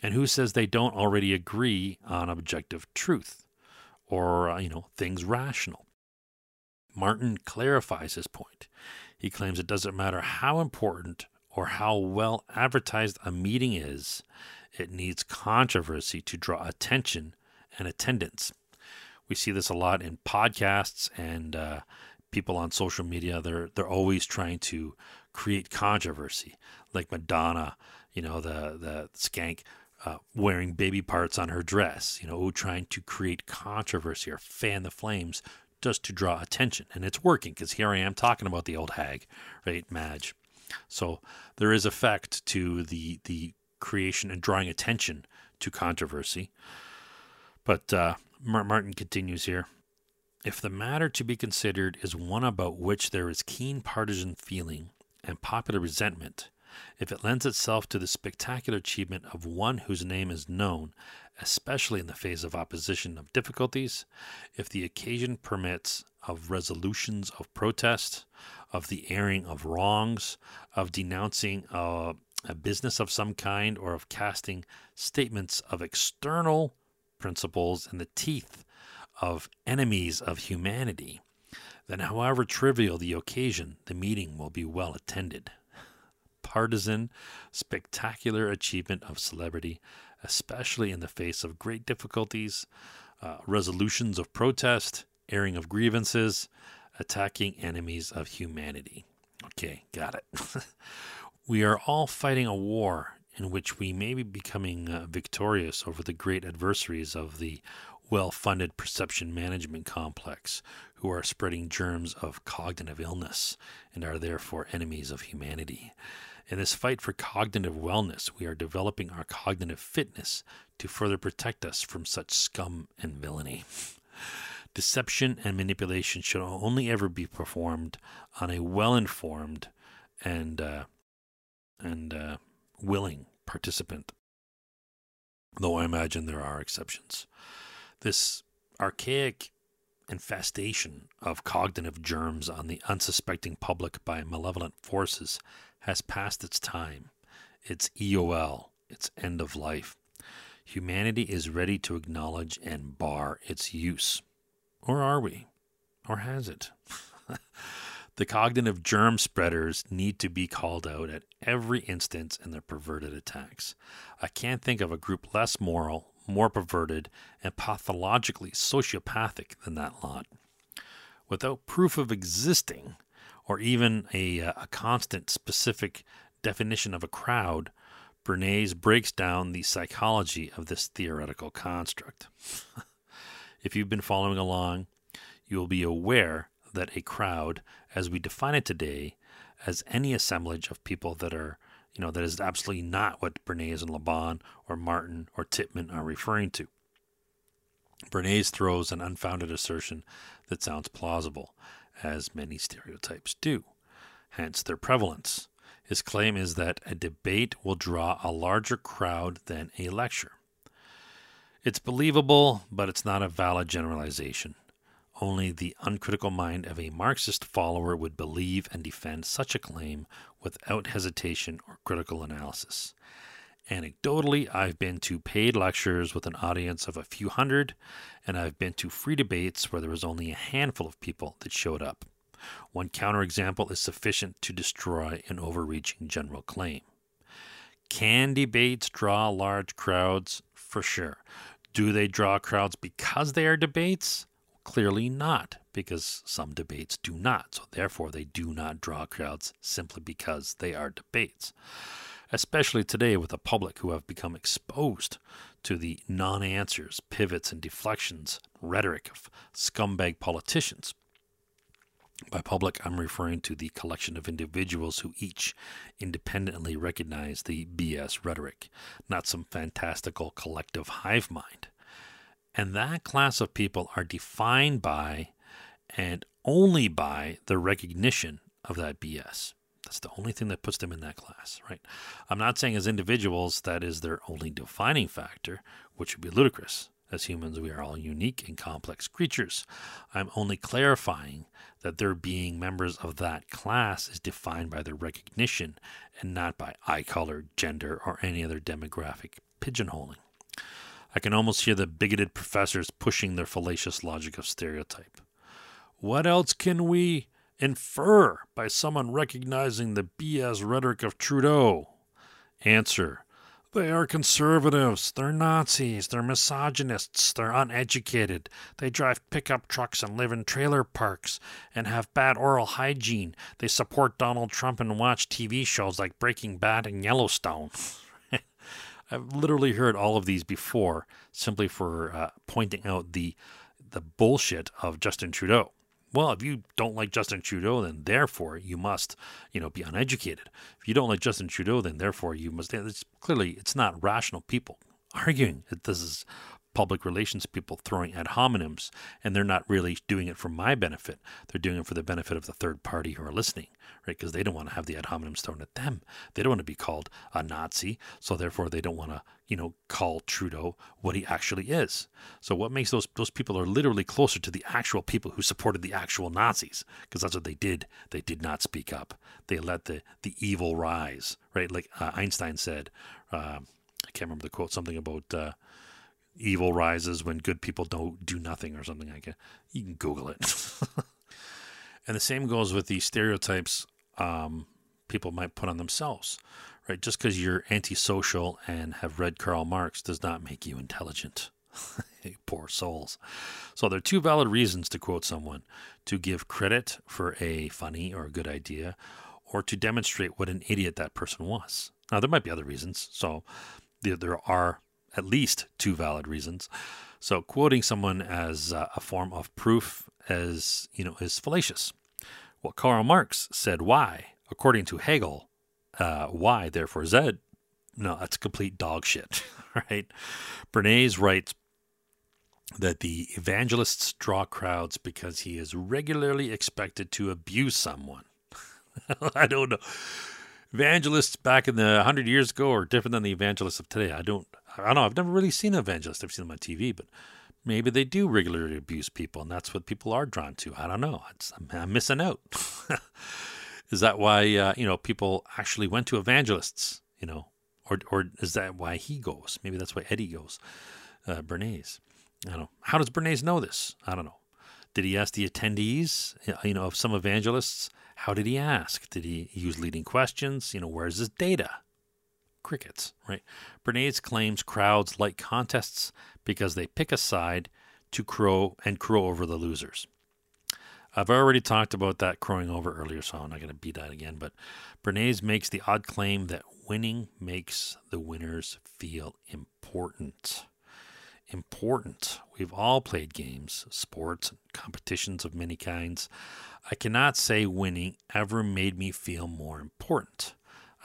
And who says they don't already agree on objective truth or, uh, you know, things rational? Martin clarifies his point. He claims it doesn't matter how important or how well advertised a meeting is, it needs controversy to draw attention and attendance. We see this a lot in podcasts and uh, people on social media. They're they're always trying to create controversy, like Madonna, you know, the the skank uh, wearing baby parts on her dress, you know, trying to create controversy or fan the flames just to draw attention. And it's working because here I am talking about the old hag, right, Madge. So there is effect to the the creation and drawing attention to controversy. But uh, Martin continues here. If the matter to be considered is one about which there is keen partisan feeling and popular resentment, if it lends itself to the spectacular achievement of one whose name is known, especially in the face of opposition of difficulties, if the occasion permits of resolutions of protest, of the airing of wrongs, of denouncing a, a business of some kind, or of casting statements of external principles in the teeth of enemies of humanity, then however trivial the occasion, the meeting will be well attended. Partisan, spectacular achievement of celebrity, especially in the face of great difficulties, uh, resolutions of protest, airing of grievances, attacking enemies of humanity. Okay, got it. we are all fighting a war in which we may be becoming uh, victorious over the great adversaries of the well funded perception management complex, who are spreading germs of cognitive illness and are therefore enemies of humanity. In this fight for cognitive wellness, we are developing our cognitive fitness to further protect us from such scum and villainy. Deception and manipulation should only ever be performed on a well informed and uh, and uh, willing participant, though I imagine there are exceptions. This archaic infestation of cognitive germs on the unsuspecting public by malevolent forces has passed its time, its EOL, its end of life. Humanity is ready to acknowledge and bar its use. Or are we? Or has it? the cognitive germ spreaders need to be called out at every instance in their perverted attacks. I can't think of a group less moral, more perverted, and pathologically sociopathic than that lot. Without proof of existing, or even a, uh, a constant specific definition of a crowd, Bernays breaks down the psychology of this theoretical construct. if you've been following along, you will be aware that a crowd, as we define it today, as any assemblage of people that are, you know, that is absolutely not what Bernays and Le Bon or Martin or Lippmann are referring to. Bernays throws an unfounded assertion that sounds plausible, as many stereotypes do, hence their prevalence. His claim is that a debate will draw a larger crowd than a lecture. It's believable, but it's not a valid generalization. Only the uncritical mind of a Marxist follower would believe and defend such a claim without hesitation or critical analysis. Anecdotally, I've been to paid lectures with an audience of a few hundred, and I've been to free debates where there was only a handful of people that showed up. One counterexample is sufficient to destroy an overreaching general claim. Can debates draw large crowds? For sure. Do they draw crowds because they are debates? Clearly not, because some debates do not. So, therefore, they do not draw crowds simply because they are debates. Especially today, with a public who have become exposed to the non answers, pivots, and deflections rhetoric of scumbag politicians. By public, I'm referring to the collection of individuals who each independently recognize the BS rhetoric, not some fantastical collective hive mind. And that class of people are defined by and only by the recognition of that BS. That's the only thing that puts them in that class, right? I'm not saying as individuals that is their only defining factor, which would be ludicrous. As humans, we are all unique and complex creatures. I'm only clarifying that their being members of that class is defined by their recognition and not by eye color, gender, or any other demographic pigeonholing. I can almost hear the bigoted professors pushing their fallacious logic of stereotype. What else can we infer by someone recognizing the BS rhetoric of Trudeau? Answer they are conservatives. They're Nazis. They're misogynists. They're uneducated. They drive pickup trucks and live in trailer parks and have bad oral hygiene. They support Donald Trump and watch TV shows like Breaking Bad and Yellowstone. I've literally heard all of these before simply for uh, pointing out the the bullshit of Justin Trudeau well, if you don't like Justin Trudeau, then therefore you must, you know, be uneducated. If you don't like Justin Trudeau, then therefore you must. It's clearly it's not rational people arguing that this is public relations people throwing ad hominems, and they're not really doing it for my benefit. They're doing it for the benefit of the third party who are listening, right? Because they don't want to have the ad hominems thrown at them. They don't want to be called a Nazi, so therefore they don't want to, you know, call Trudeau what he actually is. So what makes those those people are literally closer to the actual people who supported the actual Nazis, because that's what they did. They did not speak up. They let the the evil rise, right? Like uh, Einstein said. Uh, I can't remember the quote. Something about. Uh, evil rises when good people don't do nothing or something like that. You can Google it. and the same goes with the stereotypes um, people might put on themselves, right? Just because you're antisocial and have read Karl Marx does not make you intelligent. Poor souls. So there are two valid reasons to quote someone to give credit for a funny or a good idea, or to demonstrate what an idiot that person was. Now, there might be other reasons. So there, there are at least two valid reasons. So quoting someone as uh, a form of proof as, you know, is fallacious. What Karl Marx said why, according to Hegel, uh, Y therefore Z, no, that's complete dog shit, right? Bernays writes that the evangelists draw crowds because he is regularly expected to abuse someone. I don't know. Evangelists back in the hundred years ago are different than the evangelists of today. I don't I don't know. I've never really seen an evangelist. I've seen them on TV, but maybe they do regularly abuse people, and that's what people are drawn to. I don't know. I'm, I'm, missing out. is that why uh, you know people actually went to evangelists? You know, or or is that why he goes? Maybe that's why Eddie goes. Uh, Bernays. I don't know. How does Bernays know this? I don't know. Did he ask the attendees? You know, of some evangelists. How did he ask? Did he use leading questions? You know, where's his data? Crickets, right? Bernays claims crowds like contests because they pick a side to crow and crow over the losers. I've already talked about that crowing over earlier, so I'm not going to beat that again. But Bernays makes the odd claim that winning makes the winners feel important. Important. We've all played games, sports, competitions of many kinds. I cannot say winning ever made me feel more important.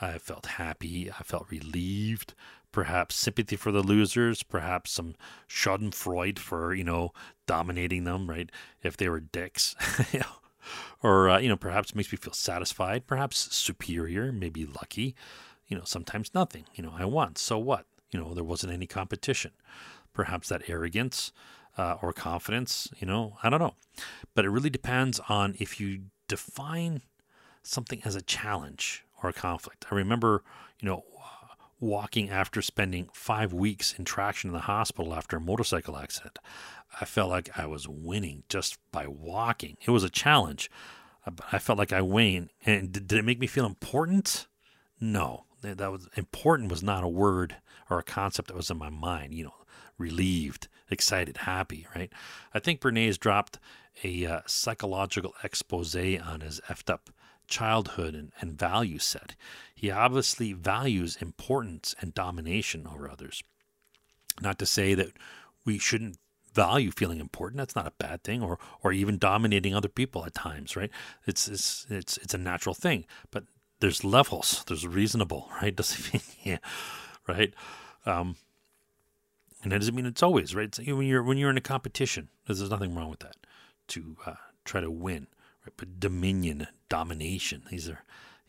I felt happy. I felt relieved. Perhaps sympathy for the losers. Perhaps some Schadenfreude for you know dominating them, right? If they were dicks, or uh, you know, perhaps makes me feel satisfied. Perhaps superior. Maybe lucky. You know, sometimes nothing. You know, I won. So what? You know, there wasn't any competition. Perhaps that arrogance uh, or confidence. You know, I don't know. But it really depends on if you define something as a challenge or conflict. I remember, you know, walking after spending five weeks in traction in the hospital after a motorcycle accident. I felt like I was winning just by walking. It was a challenge. Uh, I felt like I won. And did it make me feel important? No. That was important was not a word or a concept that was in my mind. You know, relieved, excited, happy. Right. I think Bernays dropped a uh, psychological expose on his effed up childhood and, and value set. He obviously values importance and domination over others. Not to say that we shouldn't value feeling important. That's not a bad thing, or or even dominating other people at times, right? It's it's it's it's a natural thing. But there's levels. There's reasonable, right? Doesn't mean yeah, right? Um, and that doesn't mean it's always right. It's, when you're when you're in a competition, there's nothing wrong with that. To uh, try to win, right? But dominion, domination, these are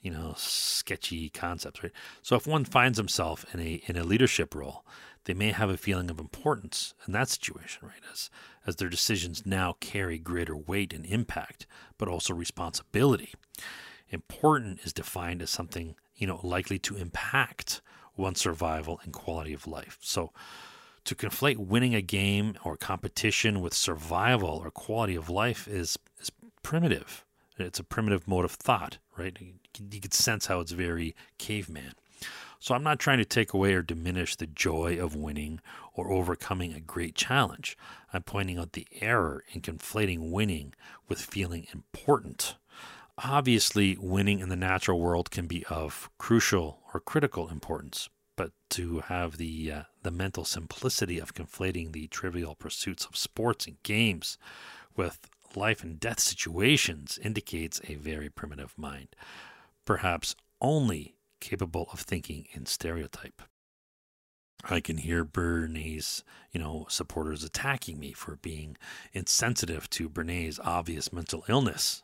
you know, sketchy concepts, right? So if one finds himself in a in a leadership role, they may have a feeling of importance in that situation, right? As as their decisions now carry greater weight and impact, but also responsibility. Important is defined as something, you know, likely to impact one's survival and quality of life. So to conflate winning a game or competition with survival or quality of life is is primitive. It's a primitive mode of thought, right? You can sense how it's very caveman. So I'm not trying to take away or diminish the joy of winning or overcoming a great challenge. I'm pointing out the error in conflating winning with feeling important. Obviously, winning in the natural world can be of crucial or critical importance, but to have the uh, the mental simplicity of conflating the trivial pursuits of sports and games with life and death situations indicates a very primitive mind, perhaps only capable of thinking in stereotype. I can hear Bernays, you know, supporters attacking me for being insensitive to Bernays' obvious mental illness.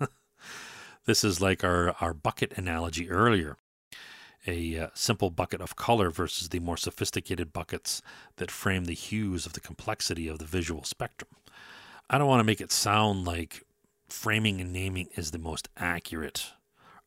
this is like our, our bucket analogy earlier a uh, simple bucket of color versus the more sophisticated buckets that frame the hues of the complexity of the visual spectrum. I don't want to make it sound like framing and naming is the most accurate.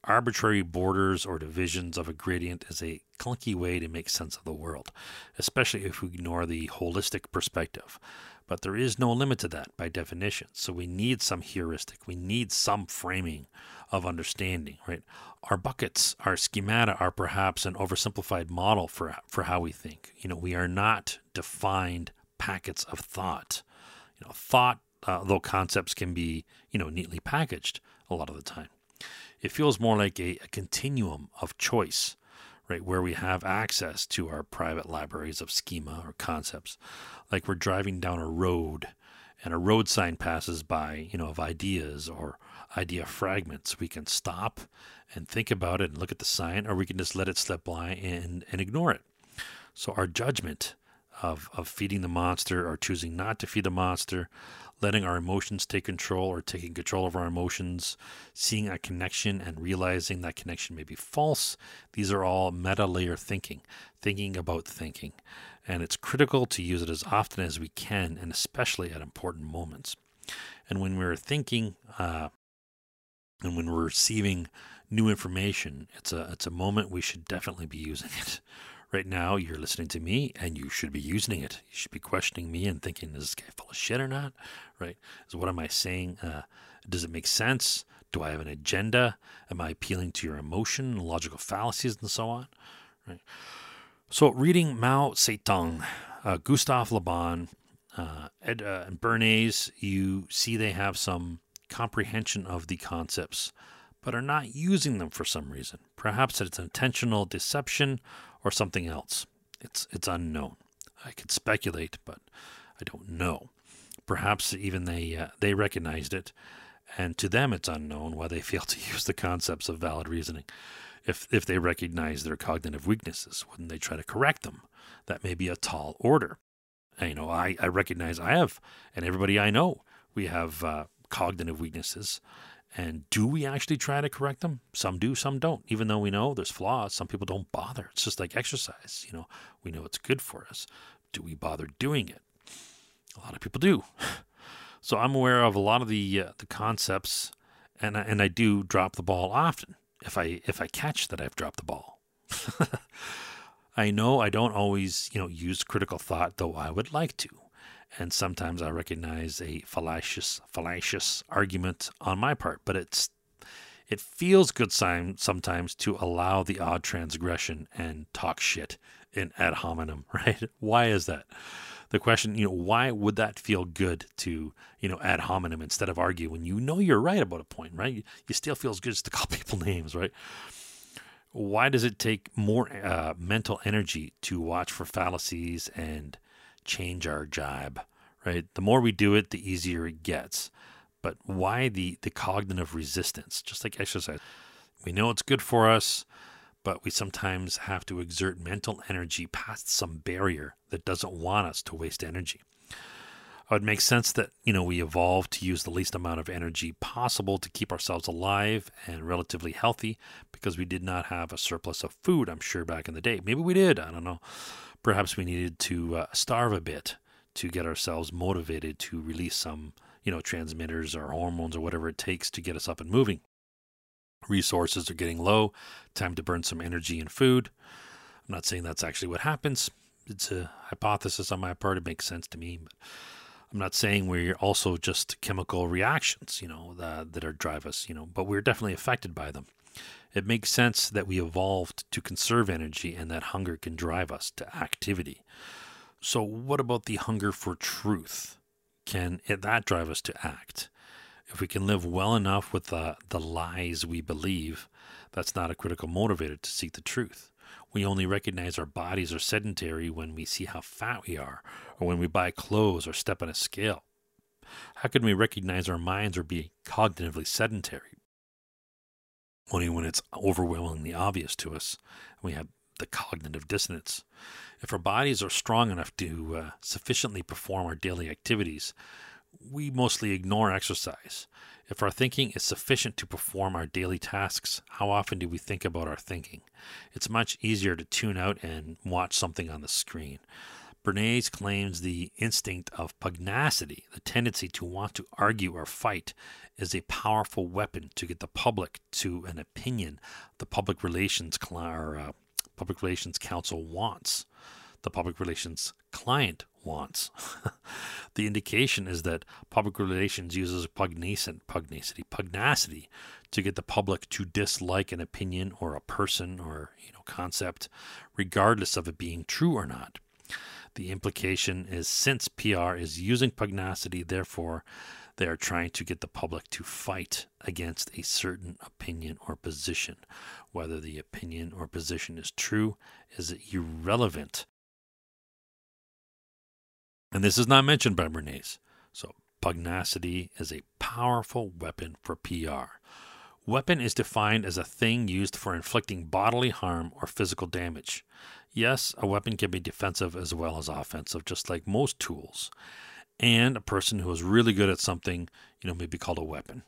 Arbitrary borders or divisions of a gradient is a clunky way to make sense of the world, especially if we ignore the holistic perspective. But there is no limit to that by definition. So we need some heuristic. We need some framing of understanding, right? Our buckets, our schemata are perhaps an oversimplified model for, for how we think. You know, we are not defined packets of thought. You know, thought uh, though concepts can be, you know, neatly packaged a lot of the time. It feels more like a, a continuum of choice, right, where we have access to our private libraries of schema or concepts, like we're driving down a road and a road sign passes by, you know, of ideas or idea fragments. We can stop and think about it and look at the sign, or we can just let it slip by and, and ignore it. So our judgment of, of feeding the monster or choosing not to feed the monster letting our emotions take control or taking control of our emotions, seeing a connection and realizing that connection may be false. These are all meta layer thinking, thinking about thinking. And it's critical to use it as often as we can, and especially at important moments. And when we're thinking uh, and when we're receiving new information, it's a, it's a moment we should definitely be using it. Right now, you're listening to me and you should be using it. You should be questioning me and thinking, is this guy full of shit or not? Right? So, what am I saying? Uh, does it make sense? Do I have an agenda? Am I appealing to your emotion, logical fallacies, and so on? Right. So, reading Mao Zedong, uh, Gustave Le Bon, uh, Ed, uh, and Bernays, you see they have some comprehension of the concepts, but are not using them for some reason. Perhaps it's intentional deception or something else. It's it's unknown. I could speculate, but I don't know. Perhaps even they uh, they recognized it, and to them it's unknown why they fail to use the concepts of valid reasoning. If if they recognize their cognitive weaknesses, wouldn't they try to correct them? That may be a tall order. And, you know, I, I recognize I have, and everybody I know, we have uh, cognitive weaknesses, and do we actually try to correct them? Some do, some don't. Even though we know there's flaws, some people don't bother. It's just like exercise. You know, we know it's good for us. Do we bother doing it? A lot of people do. So I'm aware of a lot of the uh, the concepts, and I, and I do drop the ball often. If I if I catch that I've dropped the ball. I know I don't always, you know, use critical thought, though I would like to and sometimes I recognize a fallacious fallacious argument on my part, but it's it feels good sign sometimes to allow the odd transgression and talk shit in ad hominem, right? Why is that? The question, you know, why would that feel good to, you know, ad hominem instead of argue when you know you're right about a point, right? You, still feels good just to call people names, right? Why does it take more uh, mental energy to watch for fallacies and change our jibe, right? The more we do it, the easier it gets. But why the, the cognitive resistance? Just like exercise. We know it's good for us, but we sometimes have to exert mental energy past some barrier that doesn't want us to waste energy. Uh, it makes sense that, you know, we evolved to use the least amount of energy possible to keep ourselves alive and relatively healthy because we did not have a surplus of food, I'm sure, back in the day. Maybe we did. I don't know. Perhaps we needed to uh, starve a bit to get ourselves motivated to release some, you know, transmitters or hormones or whatever it takes to get us up and moving. Resources are getting low, time to burn some energy and food. I'm not saying that's actually what happens. It's a hypothesis on my part. It makes sense to me. But I'm not saying we're also just chemical reactions, you know, that, that are drive us, you know, but we're definitely affected by them. It makes sense that we evolved to conserve energy and that hunger can drive us to activity. So, what about the hunger for truth? Can that drive us to act? If we can live well enough with the, the lies we believe, that's not a critical motivator to seek the truth. We only recognize our bodies are sedentary when we see how fat we are, or when we buy clothes or step on a scale. How can we recognize our minds are being cognitively sedentary? Only when it's overwhelmingly obvious to us. We have the cognitive dissonance. If our bodies are strong enough to uh, sufficiently perform our daily activities, we mostly ignore exercise. If our thinking is sufficient to perform our daily tasks, how often do we think about our thinking? It's much easier to tune out and watch something on the screen. Bernays claims the instinct of pugnacity, the tendency to want to argue or fight, is a powerful weapon to get the public to an opinion the public relations or, uh, public relations counsel wants, the public relations client wants. the indication is that public relations uses pugnacent pugnacity pugnacity to get the public to dislike an opinion or a person or you know concept, regardless of it being true or not. The implication is since PR is using pugnacity, therefore they are trying to get the public to fight against a certain opinion or position. Whether the opinion or position is true is irrelevant. And this is not mentioned by Bernays. So, pugnacity is a powerful weapon for PR. Weapon is defined as a thing used for inflicting bodily harm or physical damage. Yes, a weapon can be defensive as well as offensive, just like most tools and a person who is really good at something, you know, may be called a weapon.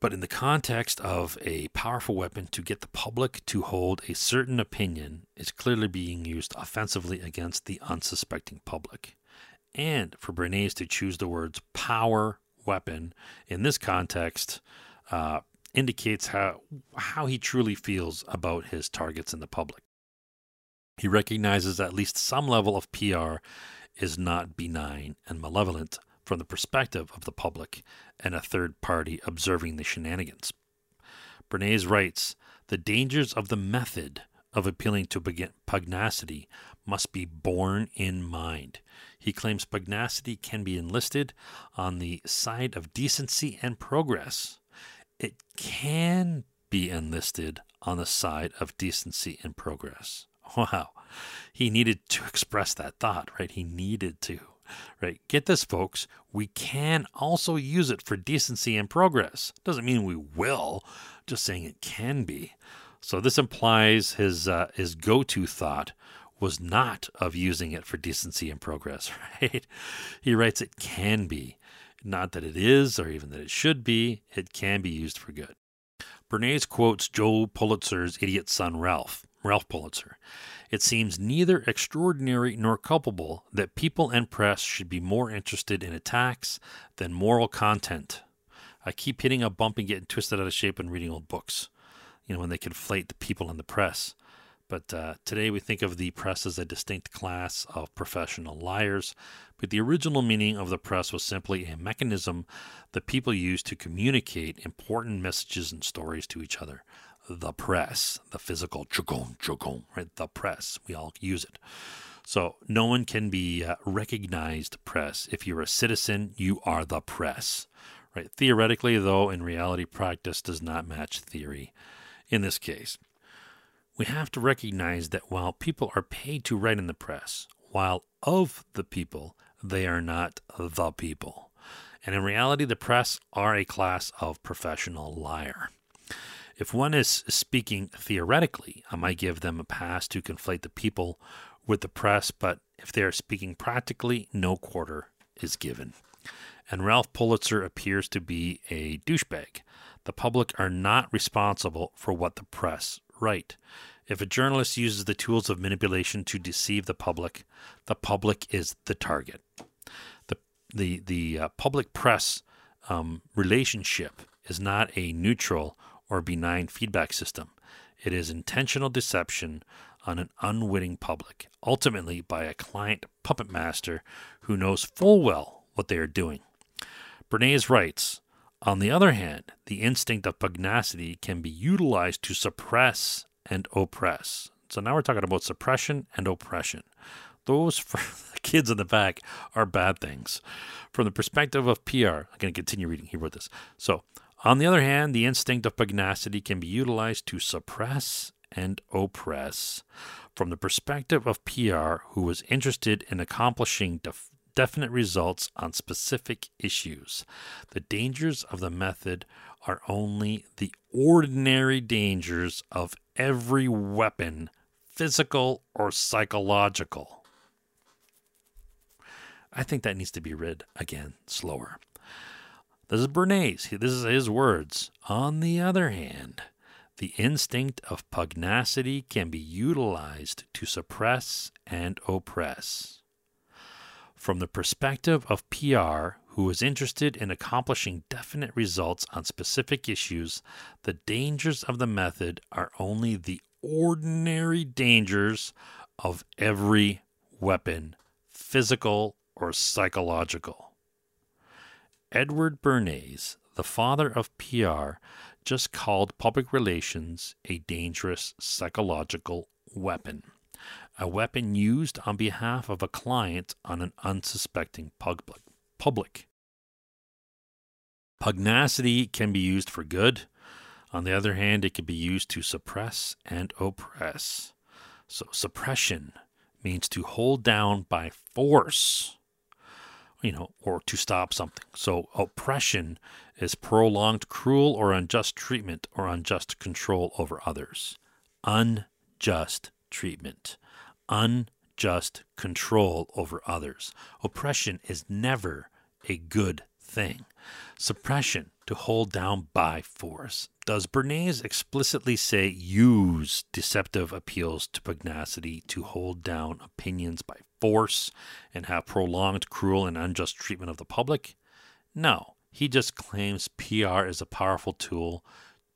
But in the context of a powerful weapon to get the public to hold a certain opinion, it's clearly being used offensively against the unsuspecting public. And for Bernays to choose the words power weapon in this context uh, indicates how, how he truly feels about his targets in the public. He recognizes at least some level of PR is not benign and malevolent from the perspective of the public and a third party observing the shenanigans. Bernays writes The dangers of the method of appealing to pugnacity must be borne in mind. He claims pugnacity can be enlisted on the side of decency and progress. It can be enlisted on the side of decency and progress. Wow. He needed to express that thought, right? He needed to, right? Get this, folks. We can also use it for decency and progress. Doesn't mean we will, just saying it can be. So this implies his uh, his go-to thought was not of using it for decency and progress, right? He writes it can be, not that it is or even that it should be. It can be used for good. Bernays quotes Joe Pulitzer's idiot son Ralph. Ralph Pulitzer. It seems neither extraordinary nor culpable that people and press should be more interested in attacks than moral content. I keep hitting a bump and getting twisted out of shape and reading old books, you know, when they conflate the people and the press. But uh, today we think of the press as a distinct class of professional liars. But the original meaning of the press was simply a mechanism that people used to communicate important messages and stories to each other the press, the physical right? The press. We all use it. So no one can be uh, recognized press. If you're a citizen, you are the press, right? Theoretically, though, in reality, practice does not match theory. In this case, we have to recognize that while people are paid to write in the press, while of the people, they are not the people. And in reality, the press are a class of professional liar. If one is speaking theoretically, I might give them a pass to conflate the people with the press, but if they are speaking practically, no quarter is given. And Ralph Pulitzer appears to be a douchebag. The public are not responsible for what the press write. If a journalist uses the tools of manipulation to deceive the public, the public is the target. The the the uh, public press um, relationship is not a neutral or benign feedback system. It is intentional deception on an unwitting public, ultimately by a client puppet master who knows full well what they are doing. Bernays writes On the other hand, the instinct of pugnacity can be utilized to suppress and oppress. So now we're talking about suppression and oppression. Those, for the kids in the back, are bad things. From the perspective of PR, I'm going to continue reading. He wrote this. So, on the other hand, the instinct of pugnacity can be utilized to suppress and oppress. From the perspective of PR, who was interested in accomplishing def- definite results on specific issues, the dangers of the method are only the ordinary dangers of every weapon, physical or psychological. I think that needs to be read again slower. This is Bernays. This is his words. On the other hand, the instinct of pugnacity can be utilized to suppress and oppress. From the perspective of PR, who is interested in accomplishing definite results on specific issues, the dangers of the method are only the ordinary dangers of every weapon, physical or psychological. Edward Bernays, the father of PR, just called public relations a dangerous psychological weapon, a weapon used on behalf of a client on an unsuspecting public. Pugnacity can be used for good. On the other hand, it can be used to suppress and oppress. So, suppression means to hold down by force you know, or to stop something. So oppression is prolonged cruel or unjust treatment or unjust control over others. Unjust treatment, unjust control over others. Oppression is never a good thing. Suppression to hold down by force. Does Bernays explicitly say use deceptive appeals to pugnacity to hold down opinions by force and have prolonged cruel and unjust treatment of the public? No, he just claims PR is a powerful tool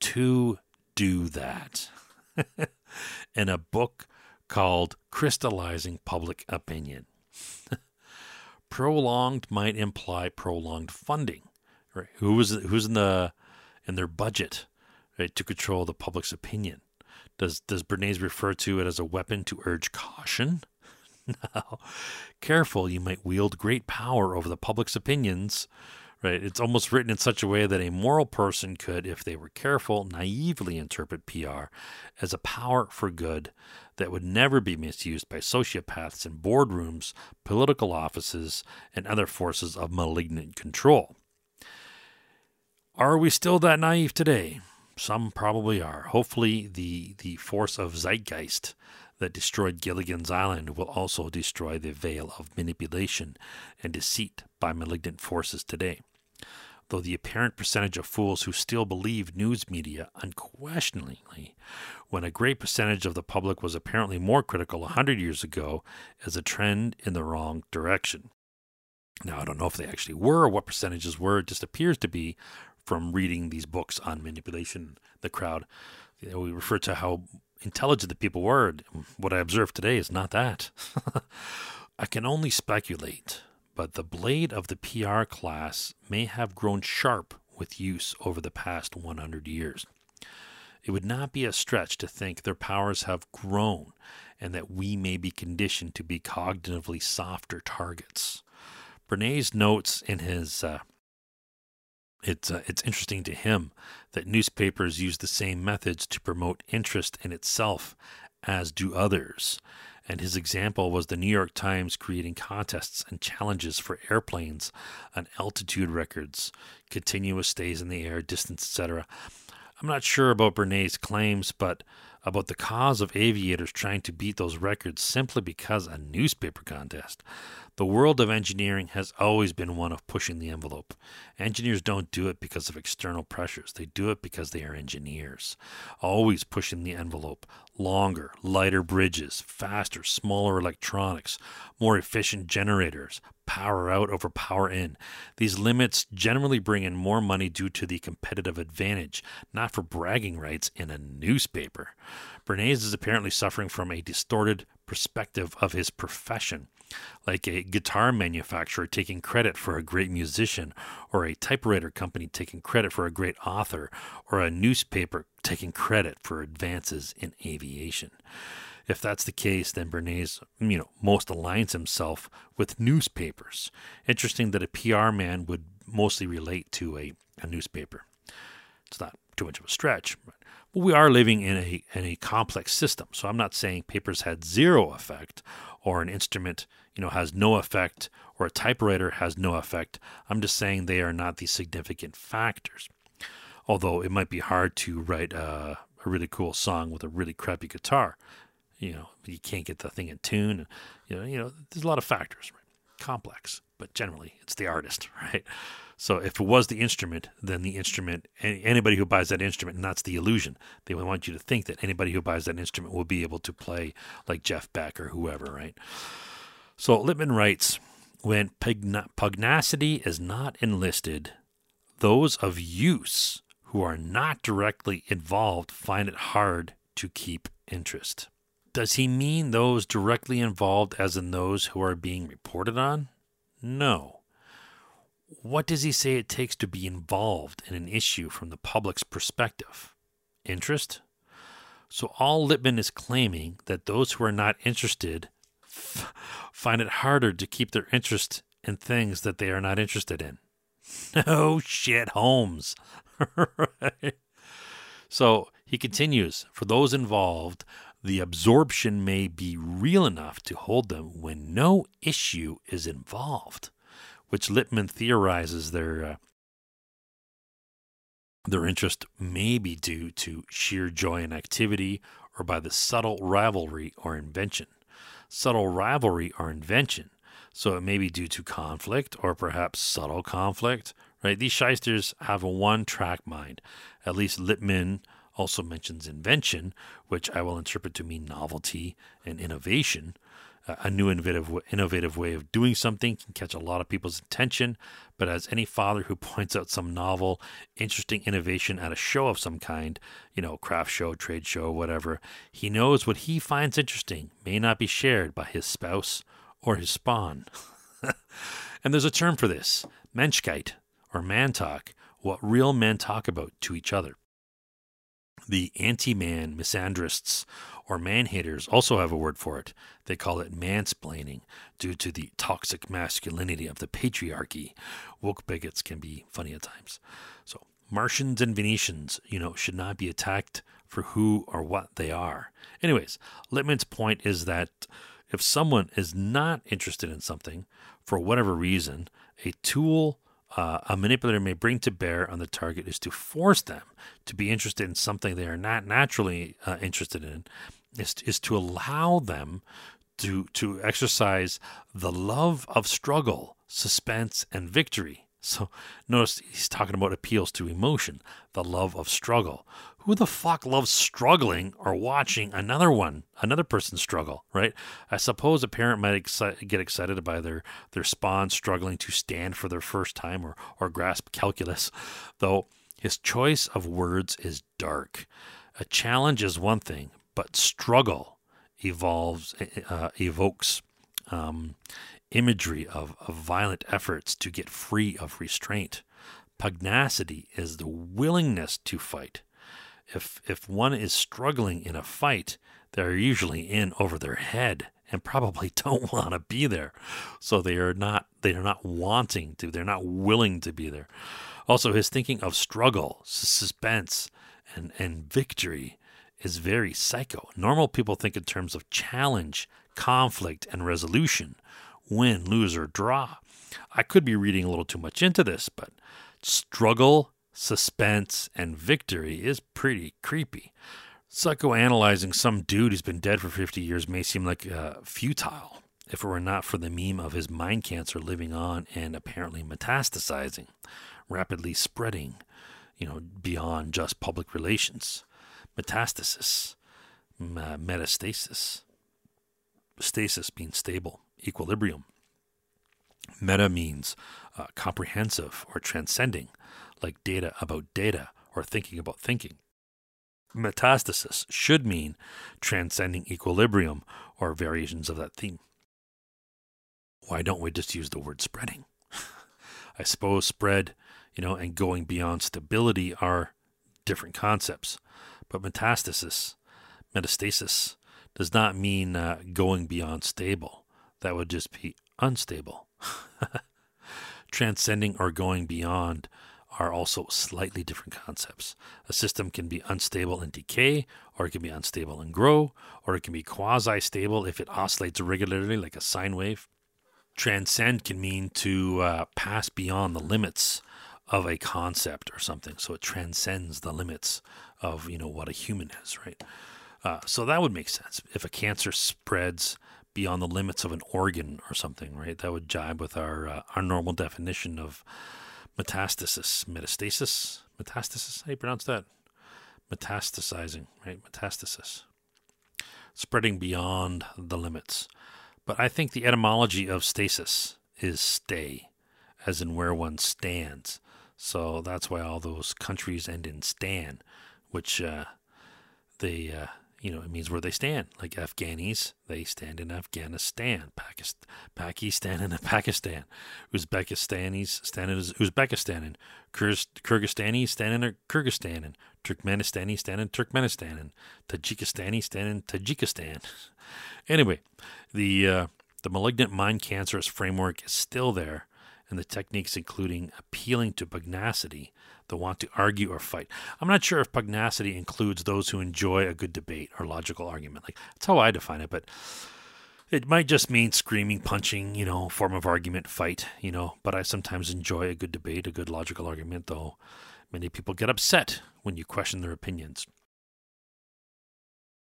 to do that. In a book called Crystallizing Public Opinion. prolonged might imply prolonged funding. Right? Who was who's in the in their budget right, to control the public's opinion? Does does Bernays refer to it as a weapon to urge caution? no. Careful, you might wield great power over the public's opinions. Right? It's almost written in such a way that a moral person could, if they were careful, naively interpret PR as a power for good that would never be misused by sociopaths in boardrooms, political offices, and other forces of malignant control. Are we still that naive today? Some probably are. Hopefully, the, the force of zeitgeist that destroyed Gilligan's Island will also destroy the veil of manipulation and deceit by malignant forces today. Though the apparent percentage of fools who still believe news media unquestioningly, when a great percentage of the public was apparently more critical a hundred years ago, is a trend in the wrong direction. Now, I don't know if they actually were or what percentages were. It just appears to be from reading these books on manipulation, the crowd. We refer to how intelligent the people were. What I observe today is not that. I can only speculate, but the blade of the PR class may have grown sharp with use over the past 100 years. It would not be a stretch to think their powers have grown and that we may be conditioned to be cognitively softer targets. Bernays notes in his uh, it's uh, it's interesting to him that newspapers use the same methods to promote interest in itself as do others. And his example was the New York Times creating contests and challenges for airplanes on altitude records, continuous stays in the air, distance, etc. I'm not sure about Bernays' claims, but about the cause of aviators trying to beat those records simply because a newspaper contest. The world of engineering has always been one of pushing the envelope. Engineers don't do it because of external pressures, they do it because they are engineers. Always pushing the envelope. Longer, lighter bridges, faster, smaller electronics, more efficient generators, power out over power in. These limits generally bring in more money due to the competitive advantage, not for bragging rights in a newspaper. Bernays is apparently suffering from a distorted perspective of his profession like a guitar manufacturer taking credit for a great musician, or a typewriter company taking credit for a great author, or a newspaper taking credit for advances in aviation. If that's the case, then Bernays, you know, most aligns himself with newspapers. Interesting that a PR man would mostly relate to a, a newspaper. It's not too much of a stretch, but we are living in a in a complex system. So I'm not saying papers had zero effect or an instrument, you know, has no effect or a typewriter has no effect. I'm just saying they are not the significant factors. Although it might be hard to write a, a really cool song with a really crappy guitar. You know, you can't get the thing in tune. You know, you know, there's a lot of factors, right? Complex, but generally it's the artist, right? So if it was the instrument, then the instrument, anybody who buys that instrument, and that's the illusion, they want you to think that anybody who buys that instrument will be able to play like Jeff Beck or whoever, right? So Lippmann writes, when pugnacity is not enlisted, those of use who are not directly involved find it hard to keep interest. Does he mean those directly involved, as in those who are being reported on? No. What does he say it takes to be involved in an issue from the public's perspective? Interest? So all Lippmann is claiming that those who are not interested find it harder to keep their interest in things that they are not interested in. No shit, Holmes. So he continues for those involved, the absorption may be real enough to hold them when no issue is involved which Lippmann theorizes their uh, their interest may be due to sheer joy in activity or by the subtle rivalry or invention. Subtle rivalry or invention. So it may be due to conflict or perhaps subtle conflict, right? These shysters have a one track mind. At least Lippmann also mentions invention, which I will interpret to mean novelty and innovation a new innovative innovative way of doing something can catch a lot of people's attention. But as any father who points out some novel interesting innovation at a show of some kind you know craft show trade show whatever he knows what he finds interesting may not be shared by his spouse or his spawn. And there's a term for this menschkeit or man talk what real men talk about to each other. The anti man misandrists or man haters also have a word for it. They call it mansplaining due to the toxic masculinity of the patriarchy. Woke bigots can be funny at times. So, Martians and Venetians, you know, should not be attacked for who or what they are. Anyways, Lippmann's point is that if someone is not interested in something for whatever reason, a tool uh, a manipulator may bring to bear on the target is to force them to be interested in something they are not naturally uh, interested in, is, is to allow them to, to exercise the love of struggle, suspense, and victory. So notice he's talking about appeals to emotion, the love of struggle. Who the fuck loves struggling or watching another one, another person struggle, right? I suppose a parent might exci- get excited by their, their spawn struggling to stand for their first time or, or grasp calculus, though his choice of words is dark. A challenge is one thing, but struggle evolves, uh, evokes um, imagery of, of violent efforts to get free of restraint. Pugnacity is the willingness to fight if if one is struggling in a fight, they're usually in over their head and probably don't want to be there. So they are not they are not wanting to, they're not willing to be there. Also his thinking of struggle, suspense and and victory is very psycho. Normal people think in terms of challenge, conflict and resolution, win, lose or draw. I could be reading a little too much into this, but struggle suspense, and victory is pretty creepy. Psychoanalyzing some dude who's been dead for 50 years may seem like uh, futile. if it were not for the meme of his mind cancer living on and apparently metastasizing, rapidly spreading, you know, beyond just public relations. Metastasis, metastasis, stasis means stable, equilibrium. Meta means uh, comprehensive or transcending, like data about data or thinking about thinking. Metastasis should mean transcending equilibrium or variations of that theme. Why don't we just use the word spreading? I suppose spread, you know, and going beyond stability are different concepts, but metastasis, metastasis, does not mean uh, going beyond stable. That would just be unstable. Transcending or going beyond are also slightly different concepts. A system can be unstable and decay, or it can be unstable and grow, or it can be quasi stable if it oscillates regularly like a sine wave. Transcend can mean to uh, pass beyond the limits of a concept or something. So it transcends the limits of you know what a human is, right? Uh, so that would make sense if a cancer spreads beyond the limits of an organ or something, right? That would jibe with our uh, our normal definition of metastasis, metastasis, metastasis. How do you pronounce that? Metastasizing, right? Metastasis, spreading beyond the limits. But I think the etymology of stasis is stay, as in where one stands. So that's why all those countries end in stan, which uh, they uh, you know, it means where they stand. Like Afghanis, they stand in Afghanistan. Pakistan, Pakistan in Pakistan. Uzbekistanis stand in Uzbekistan. Kyrgyzstanis stand in Kyrgyzstan. And Turkmenistani stand in Turkmenistan. And Tajikistani stand in Tajikistan. Anyway, the uh, the malignant mind cancerous framework is still there, and the techniques including appealing to pugnacity that want to argue or fight. I'm not sure if pugnacity includes those who enjoy a good debate or logical argument. Like that's how I define it, but it might just mean screaming, punching, you know, form of argument, fight, you know. But I sometimes enjoy a good debate, a good logical argument, though many people get upset when you question their opinions.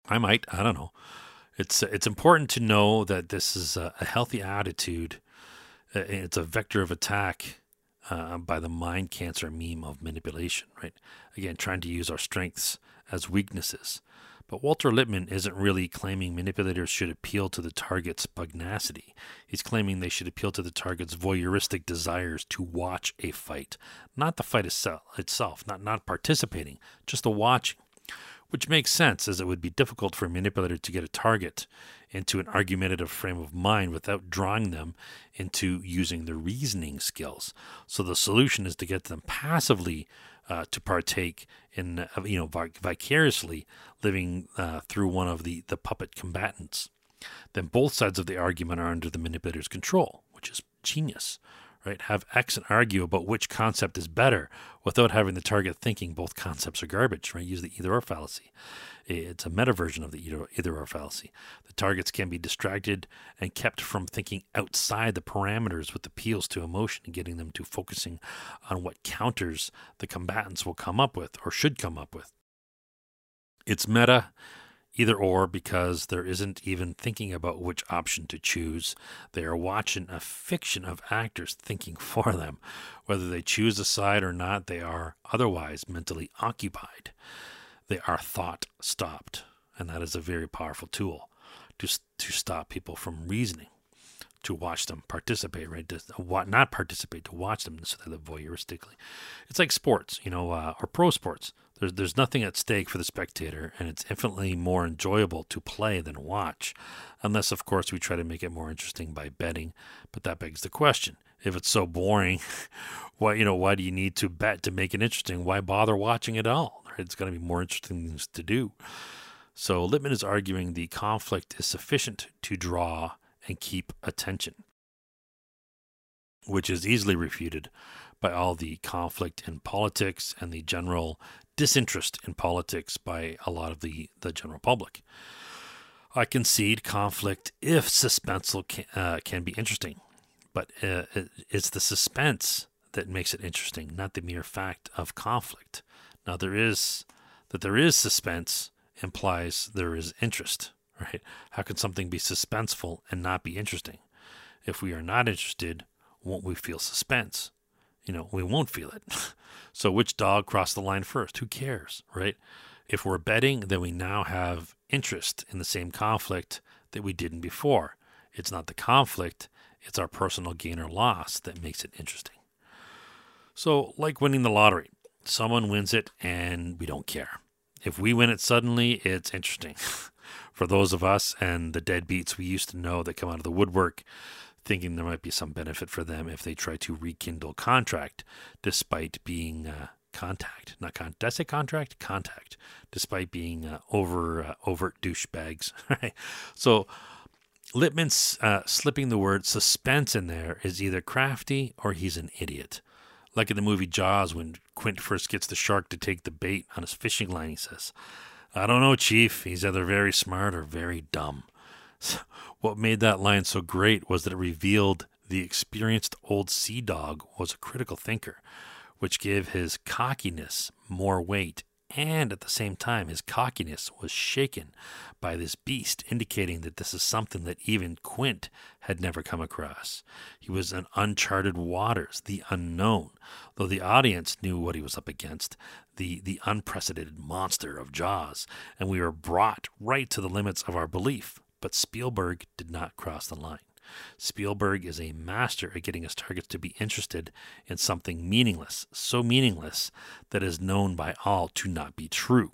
I might, I don't know. It's it's important to know that this is a, a healthy attitude. It's a vector of attack uh, by the mind cancer meme of manipulation, right? Again, trying to use our strengths as weaknesses. But Walter Lippmann isn't really claiming manipulators should appeal to the target's pugnacity. He's claiming they should appeal to the target's voyeuristic desires to watch a fight, not the fight itself, not, not participating, just the watching which makes sense as it would be difficult for a manipulator to get a target into an argumentative frame of mind without drawing them into using their reasoning skills. So the solution is to get them passively uh, to partake in, uh, you know, vicariously living uh, through one of the, the puppet combatants. Then both sides of the argument are under the manipulator's control, which is genius right? Have X and argue about which concept is better without having the target thinking both concepts are garbage, right? Use the either or fallacy. It's a meta version of the either, either or fallacy. The targets can be distracted and kept from thinking outside the parameters with appeals to emotion and getting them to focusing on what counters the combatants will come up with or should come up with. It's meta either or because there isn't even thinking about which option to choose. They are watching a fiction of actors thinking for them. Whether they choose a side or not, they are otherwise mentally occupied. They are thought stopped, and that is a very powerful tool to, to stop people from reasoning to watch them participate, right? To not participate, to watch them so they live voyeuristically. It's like sports, you know, uh, or pro sports. There's there's nothing at stake for the spectator, and it's infinitely more enjoyable to play than watch, unless of course we try to make it more interesting by betting. But that begs the question: if it's so boring, why you know why do you need to bet to make it interesting? Why bother watching at all? It's going to be more interesting things to do. So Lippmann is arguing the conflict is sufficient to draw and keep attention, which is easily refuted by all the conflict in politics and the general disinterest in politics by a lot of the, the general public. I concede conflict if suspenseful can, uh, can be interesting, but uh, it's the suspense that makes it interesting, not the mere fact of conflict. Now, there is that there is suspense implies there is interest, right? How can something be suspenseful and not be interesting? If we are not interested, won't we feel suspense? You know, we won't feel it. so, which dog crossed the line first? Who cares, right? If we're betting, then we now have interest in the same conflict that we didn't before. It's not the conflict, it's our personal gain or loss that makes it interesting. So, like winning the lottery, someone wins it and we don't care. If we win it suddenly, it's interesting. For those of us and the deadbeats we used to know that come out of the woodwork, thinking there might be some benefit for them if they try to rekindle contract, despite being uh, contact, not con. Did I say contract? Contact, despite being uh, over uh, overt douchebags. Right. So Lippmann's uh, slipping the word suspense in there is either crafty or he's an idiot. Like in the movie Jaws, when Quint first gets the shark to take the bait on his fishing line, he says, I don't know, Chief. He's either very smart or very dumb. So what made that line so great was that it revealed the experienced old sea dog was a critical thinker, which gave his cockiness more weight and at the same time his cockiness was shaken by this beast, indicating that this is something that even Quint had never come across. He was in uncharted waters, the unknown, though the audience knew what he was up against, the, the unprecedented monster of Jaws, and we were brought right to the limits of our belief. But Spielberg did not cross the line. Spielberg is a master at getting his targets to be interested in something meaningless, so meaningless that is known by all to not be true.